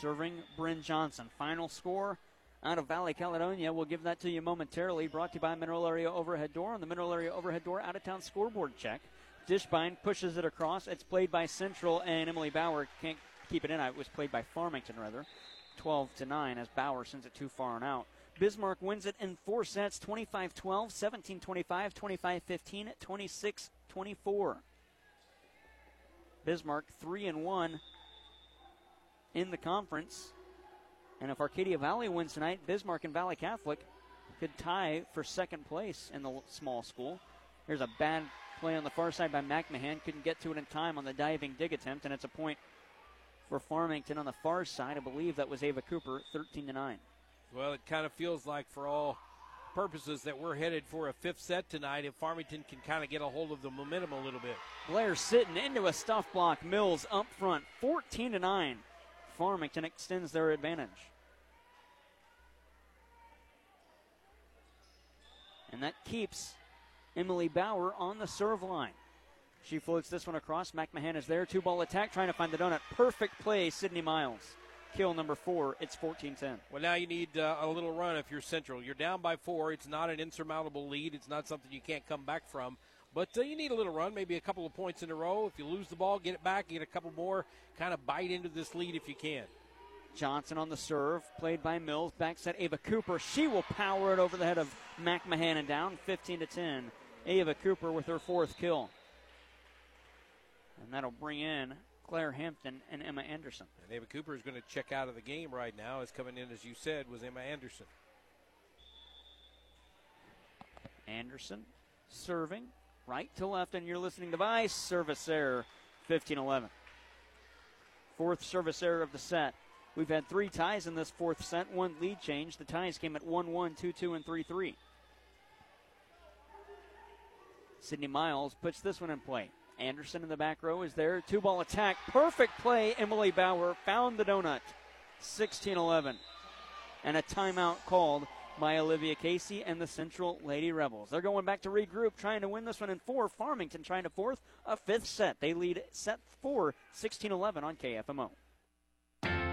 Serving Bryn Johnson. Final score out of Valley Caledonia. We'll give that to you momentarily. Brought to you by Mineral Area Overhead Door. On the Mineral Area Overhead Door out of town scoreboard check. Dishbine pushes it across. It's played by Central, and Emily Bauer can't keep it in. It was played by Farmington, rather. 12 to 9 as Bauer sends it too far and out. Bismarck wins it in four sets 25 12, 17 25, 25 15, 26 24. Bismarck 3 and 1 in the conference. And if Arcadia Valley wins tonight, Bismarck and Valley Catholic could tie for second place in the small school. Here's a bad play on the far side by McMahon. Couldn't get to it in time on the diving dig attempt, and it's a point for Farmington on the far side. I believe that was Ava Cooper, 13 to 9. Well, it kind of feels like for all purposes that we're headed for a fifth set tonight if Farmington can kind of get a hold of the momentum a little bit. Blair Sitton into a stuff block. Mills up front, 14 to 9. Farmington extends their advantage. And that keeps Emily Bauer on the serve line. She floats this one across. McMahon is there. Two ball attack, trying to find the donut. Perfect play, Sydney Miles. Kill number four. It's 14 10. Well, now you need uh, a little run if you're Central. You're down by four. It's not an insurmountable lead, it's not something you can't come back from. But uh, you need a little run, maybe a couple of points in a row. If you lose the ball, get it back, get a couple more, kind of bite into this lead if you can. Johnson on the serve, played by Mills. Back set Ava Cooper. She will power it over the head of McMahon and down 15 to 10. Ava Cooper with her fourth kill. And that'll bring in Claire Hampton and Emma Anderson. And Ava Cooper is going to check out of the game right now. Is coming in, as you said, was Emma Anderson. Anderson serving right to left, and you're listening to Vice. Service error, 15 11. Fourth service error of the set. We've had three ties in this fourth set, one lead change. The ties came at 1 1, 2 2, and 3 3. Sydney Miles puts this one in play. Anderson in the back row is there. Two ball attack. Perfect play. Emily Bauer found the donut. 16 11. And a timeout called by Olivia Casey and the Central Lady Rebels. They're going back to regroup, trying to win this one in four. Farmington trying to fourth a fifth set. They lead set four, 16 11 on KFMO.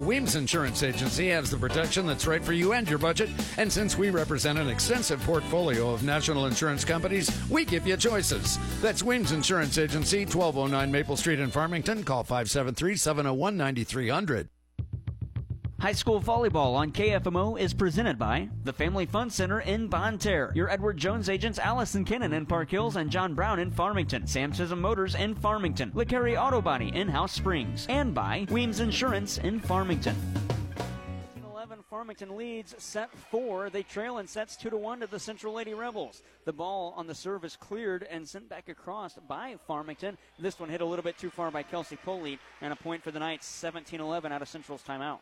Weems Insurance Agency has the protection that's right for you and your budget. And since we represent an extensive portfolio of national insurance companies, we give you choices. That's Weems Insurance Agency, 1209 Maple Street in Farmington. Call 573 701 9300. High school volleyball on KFMO is presented by the Family Fun Center in Bonne Terre. Your Edward Jones agents Allison Kinnon in Park Hills and John Brown in Farmington. Sam Scism Motors in Farmington. LeCarry Auto Body in House Springs. And by Weems Insurance in Farmington. 11 Farmington leads set four. They trail in sets two to one to the Central Lady Rebels. The ball on the serve is cleared and sent back across by Farmington. This one hit a little bit too far by Kelsey Polite, and a point for the Knights 17 11 out of Central's timeout.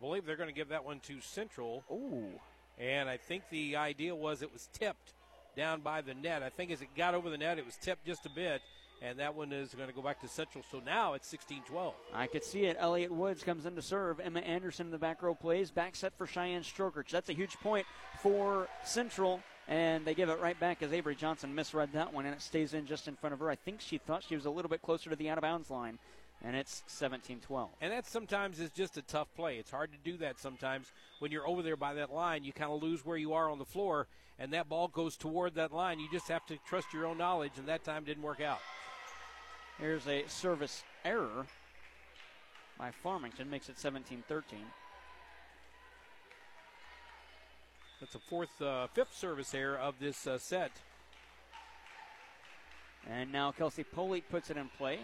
I believe they're going to give that one to Central. Ooh. And I think the idea was it was tipped down by the net. I think as it got over the net, it was tipped just a bit. And that one is going to go back to Central. So now it's 16 12. I could see it. Elliot Woods comes in to serve. Emma Anderson in the back row plays. Back set for Cheyenne Strokerch. That's a huge point for Central. And they give it right back as Avery Johnson misread that one, and it stays in just in front of her. I think she thought she was a little bit closer to the out of bounds line and it's 17-12. And that sometimes is just a tough play. It's hard to do that sometimes when you're over there by that line. You kind of lose where you are on the floor, and that ball goes toward that line. You just have to trust your own knowledge, and that time didn't work out. Here's a service error by Farmington, makes it 17-13. That's a fourth, uh, fifth service error of this uh, set. And now Kelsey Polite puts it in play.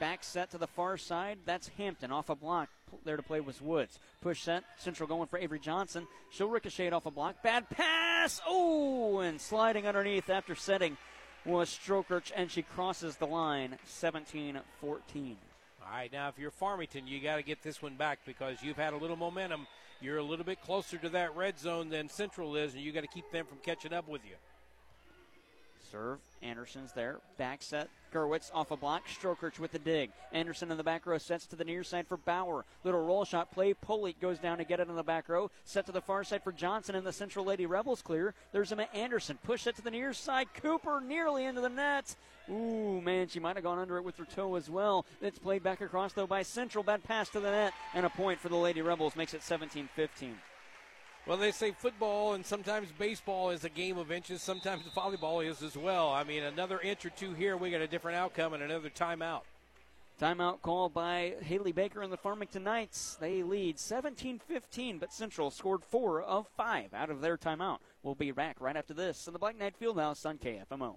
Back set to the far side. That's Hampton off a block. There to play was Woods. Push set. Central going for Avery Johnson. She'll ricochet off a block. Bad pass. Oh, and sliding underneath after setting was Strokerch, and she crosses the line 17 14. All right, now if you're Farmington, you got to get this one back because you've had a little momentum. You're a little bit closer to that red zone than Central is, and you got to keep them from catching up with you. Serve. Anderson's there. Back set. Gerwitz off a block. Strokerch with the dig. Anderson in the back row sets to the near side for Bauer. Little roll shot play. Polite goes down to get it in the back row. Set to the far side for Johnson and the Central Lady Rebels clear. There's Emma Anderson. Push it to the near side. Cooper nearly into the net. Ooh, man, she might have gone under it with her toe as well. It's played back across though by Central. Bad pass to the net and a point for the Lady Rebels makes it 17 15. Well, they say football and sometimes baseball is a game of inches. Sometimes volleyball is as well. I mean, another inch or two here, we got a different outcome and another timeout. Timeout called by Haley Baker and the Farmington Knights. They lead 17 15, but Central scored four of five out of their timeout. We'll be back right after this in the Black Knight Fieldhouse on KFMO.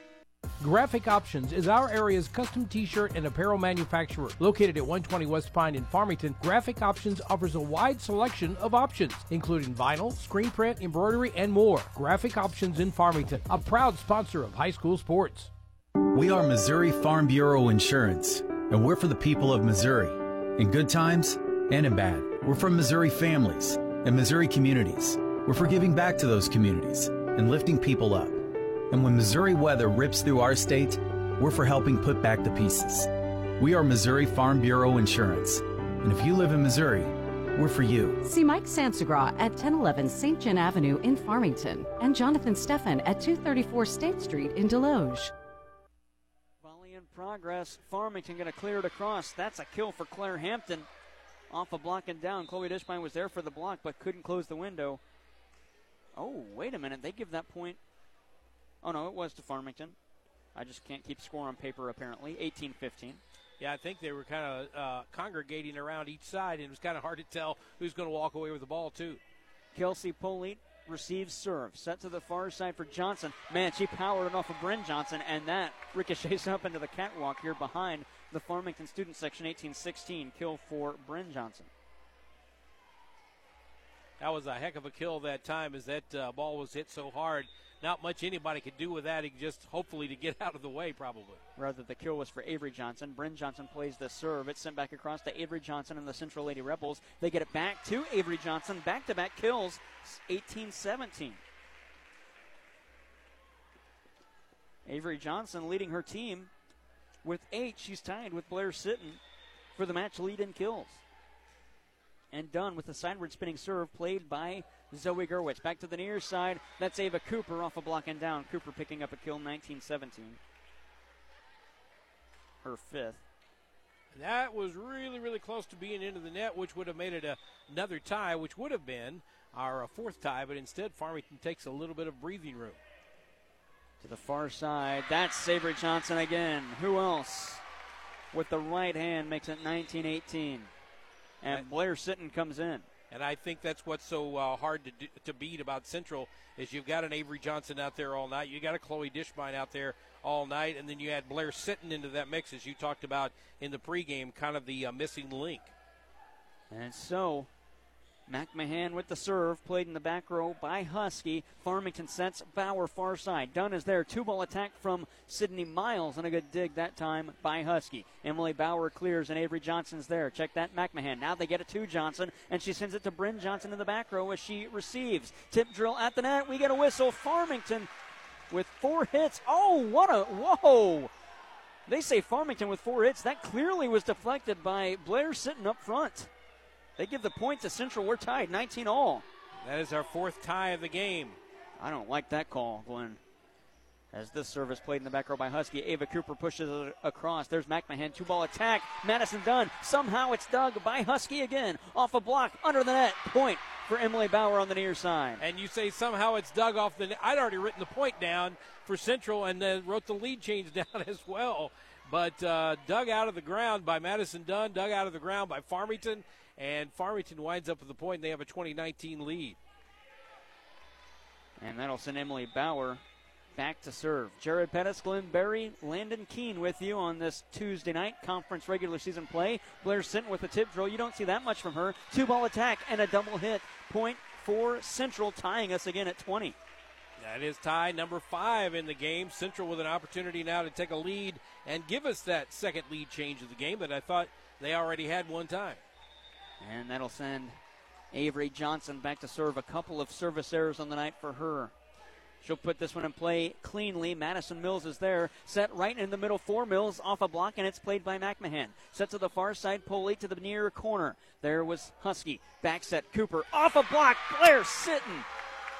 Graphic Options is our area's custom t-shirt and apparel manufacturer. Located at 120 West Pine in Farmington, Graphic Options offers a wide selection of options, including vinyl, screen print, embroidery, and more. Graphic Options in Farmington, a proud sponsor of high school sports. We are Missouri Farm Bureau Insurance, and we're for the people of Missouri. In good times and in bad. We're for Missouri families and Missouri communities. We're for giving back to those communities and lifting people up. And when Missouri weather rips through our state, we're for helping put back the pieces. We are Missouri Farm Bureau Insurance. And if you live in Missouri, we're for you. See Mike Sansagra at 1011 St. John Avenue in Farmington and Jonathan Steffen at 234 State Street in Desloge. Volley in progress. Farmington going to clear it across. That's a kill for Claire Hampton. Off a block and down. Chloe Dishbine was there for the block but couldn't close the window. Oh, wait a minute. They give that point Oh, no, it was to Farmington. I just can't keep score on paper, apparently. 18 15. Yeah, I think they were kind of uh, congregating around each side, and it was kind of hard to tell who's going to walk away with the ball, too. Kelsey Polite receives serve. Set to the far side for Johnson. Man, she powered it off of Bryn Johnson, and that ricochets [LAUGHS] up into the catwalk here behind the Farmington student section 18 16. Kill for Bryn Johnson. That was a heck of a kill that time as that uh, ball was hit so hard not much anybody could do with that. He Just hopefully to get [LAUGHS] out of the way, probably. Rather, the kill was for Avery Johnson. Bryn Johnson plays the serve. It's sent back across to Avery Johnson and the Central Lady Rebels. They get it back to Avery Johnson. Back to back kills, 18 17. Avery Johnson leading her team with eight. She's tied with Blair Sitton for the match lead in kills. And Dunn with the sideward spinning serve played by Zoe Gerwitz. Back to the near side. That's Ava Cooper off a block and down. Cooper picking up a kill 19 17. Her fifth. That was really, really close to being into the net, which would have made it a, another tie, which would have been our uh, fourth tie, but instead Farmington takes a little bit of breathing room. To the far side. That's Sabre Johnson again. Who else? With the right hand makes it 19 18. And Blair Sitton comes in. And I think that's what's so uh, hard to do, to beat about Central is you've got an Avery Johnson out there all night, you got a Chloe Dishbine out there all night, and then you add Blair Sitton into that mix as you talked about in the pregame, kind of the uh, missing link. And so McMahon with the serve, played in the back row by Husky. Farmington sets Bauer far side. Dunn is there. Two ball attack from Sydney Miles, and a good dig that time by Husky. Emily Bauer clears, and Avery Johnson's there. Check that McMahon. Now they get it to Johnson, and she sends it to Bryn Johnson in the back row as she receives. Tip drill at the net. We get a whistle. Farmington with four hits. Oh, what a whoa! They say Farmington with four hits. That clearly was deflected by Blair Sitton up front. They give the point to Central. We're tied, 19 all. That is our fourth tie of the game. I don't like that call, Glenn. As this service played in the back row by Husky, Ava Cooper pushes it across. There's McMahon, two ball attack. Madison Dunn. Somehow it's dug by Husky again. Off a block, under the net. Point for Emily Bauer on the near side. And you say somehow it's dug off the net. I'd already written the point down for Central and then wrote the lead change [LAUGHS] down as well. But uh, dug out of the ground by Madison Dunn, dug out of the ground by Farmington and Farmington winds up with the point. They have a 2019 lead. And that'll send Emily Bauer back to serve. Jared Pettis, Glenn Berry, Landon Keene with you on this Tuesday night conference regular season play. Blair Sitton with a tip drill. You don't see that much from her. Two ball attack and a double hit. Point for Central, tying us again at 20. That is tie number five in the game. Central with an opportunity now to take a lead and give us that second lead change of the game that I thought they already had one time. And that'll send Avery Johnson back to serve a couple of service errors on the night for her. She'll put this one in play cleanly. Madison Mills is there. Set right in the middle for Mills off a block, and it's played by McMahon. Set to the far side, Polite to the near corner. There was Husky. Back set, Cooper off a block. Blair Sitton.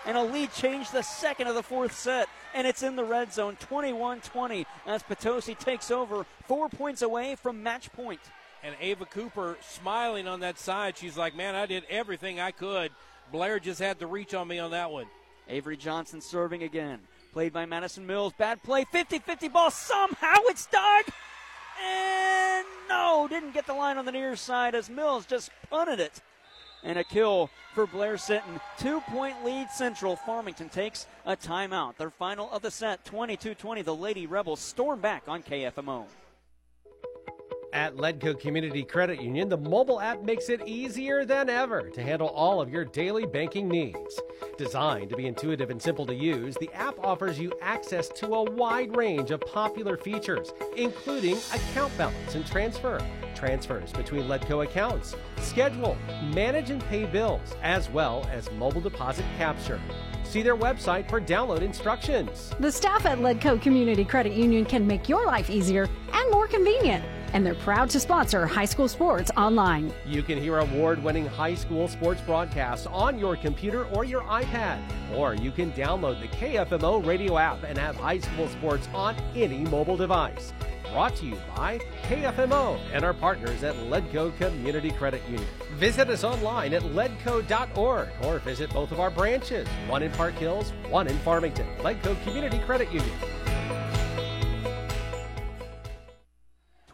And a lead change the second of the fourth set. And it's in the red zone, 21 20, as Potosi takes over, four points away from match point. And Ava Cooper smiling on that side. She's like, man, I did everything I could. Blair just had the reach on me on that one. Avery Johnson serving again. Played by Madison Mills. Bad play. 50 50 ball. Somehow it's dug. And no, didn't get the line on the near side as Mills just punted it. And a kill for Blair Sitton. Two point lead Central. Farmington takes a timeout. Their final of the set 22 20. The Lady Rebels storm back on KFMO. At Ledco Community Credit Union, the mobile app makes it easier than ever to handle all of your daily banking needs. Designed to be intuitive and simple to use, the app offers you access to a wide range of popular features, including account balance and transfer, transfers between Ledco accounts, schedule, manage and pay bills, as well as mobile deposit capture. See their website for download instructions. The staff at Ledco Community Credit Union can make your life easier and more convenient and they're proud to sponsor high school sports online. You can hear award winning high school sports broadcasts on your computer or your iPad, or you can download the KFMO radio app and have high school sports on any mobile device. Brought to you by KFMO and our partners at Ledco Community Credit Union. Visit us online at ledco.org or visit both of our branches, one in Park Hills, one in Farmington. Ledco Community Credit Union.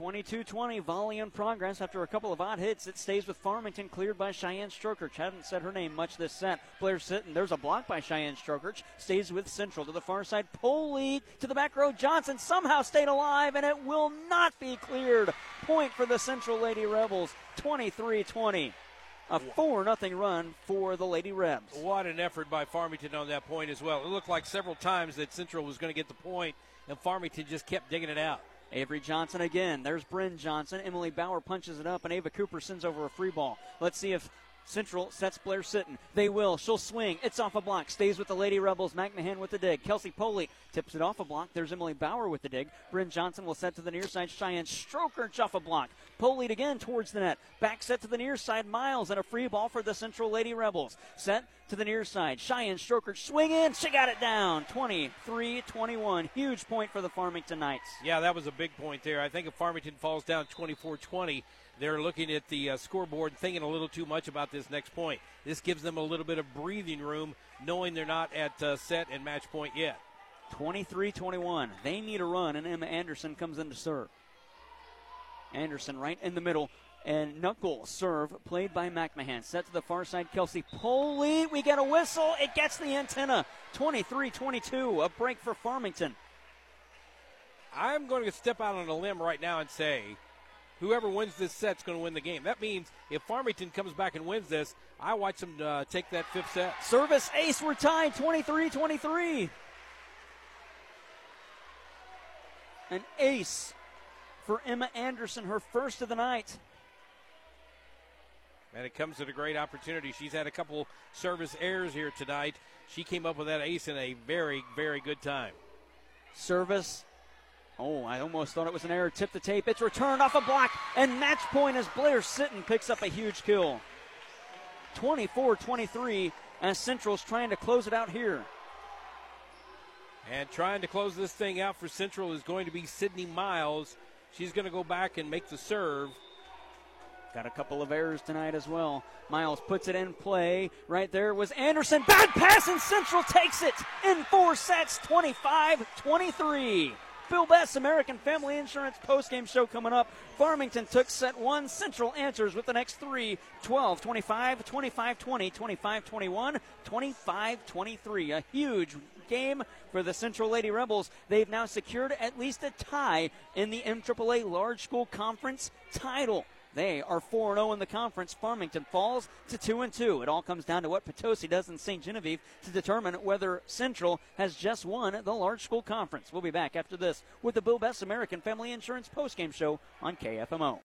22-20, volley in progress after a couple of odd hits. It stays with Farmington, cleared by Cheyenne Strokerch. Haven't said her name much this set. Blair Sitton. There's a block by Cheyenne Strokerch. Stays with Central to the far side. Lead to the back row. Johnson somehow stayed alive, and it will not be cleared. Point for the Central Lady Rebels, 23-20. A 4 nothing run for the Lady Rebs. What an effort by Farmington on that point as well. It looked like several times that Central was going to get the point, and Farmington just kept digging it out. Avery Johnson again. There's Bryn Johnson. Emily Bauer punches it up, and Ava Cooper sends over a free ball. Let's see if Central sets Blair Sitton. They will. She'll swing. It's off a block. Stays with the Lady Rebels. McMahon with the dig. Kelsey Poley tips it off a block. There's Emily Bauer with the dig. Bryn Johnson will set to the near side. Cheyenne Stroker off a block. Poley again towards the net. Back set to the near side. Miles and a free ball for the Central Lady Rebels. Set to the near side. Cheyenne Stroker swing in. She got it down. 23 21. Huge point for the Farmington Knights. Yeah, that was a big point there. I think if Farmington falls down 24 20, they're looking at the uh, scoreboard thinking a little too much about this next point. This gives them a little bit of breathing room, knowing they're not at uh, set and match point yet. 23 21. They need a run, and Emma Anderson comes in to serve. Anderson right in the middle. And knuckle serve played by McMahon. Set to the far side. Kelsey Poley. We get a whistle. It gets the antenna. 23 22. A break for Farmington. I'm going to step out on a limb right now and say whoever wins this set's going to win the game. That means if Farmington comes back and wins this, I watch them uh, take that fifth set. Service ace, we're tied 23 23. An ace for Emma Anderson, her first of the night. And it comes at a great opportunity. She's had a couple service errors here tonight. She came up with that ace in a very, very good time. Service Oh, I almost thought it was an error. Tip the tape. It's returned off a block, and match point as Blair Sitton picks up a huge kill. 24 23 as Central's trying to close it out here. And trying to close this thing out for Central is going to be Sydney Miles. She's going to go back and make the serve. Got a couple of errors tonight as well. Miles puts it in play. Right there was Anderson. Bad pass, and Central takes it in four sets 25 23. Bill Best American Family Insurance postgame show coming up. Farmington took set one. Central answers with the next three 12 25, 25 20, 25 21, 25 23. A huge game for the Central Lady Rebels. They've now secured at least a tie in the MAAA Large School Conference title. They are 4 0 in the conference. Farmington falls to 2 2. It all comes down to what Potosi does in St. Genevieve to determine whether Central has just won the large school conference. We'll be back after this with the Bill Best American Family Insurance postgame show on KFMO.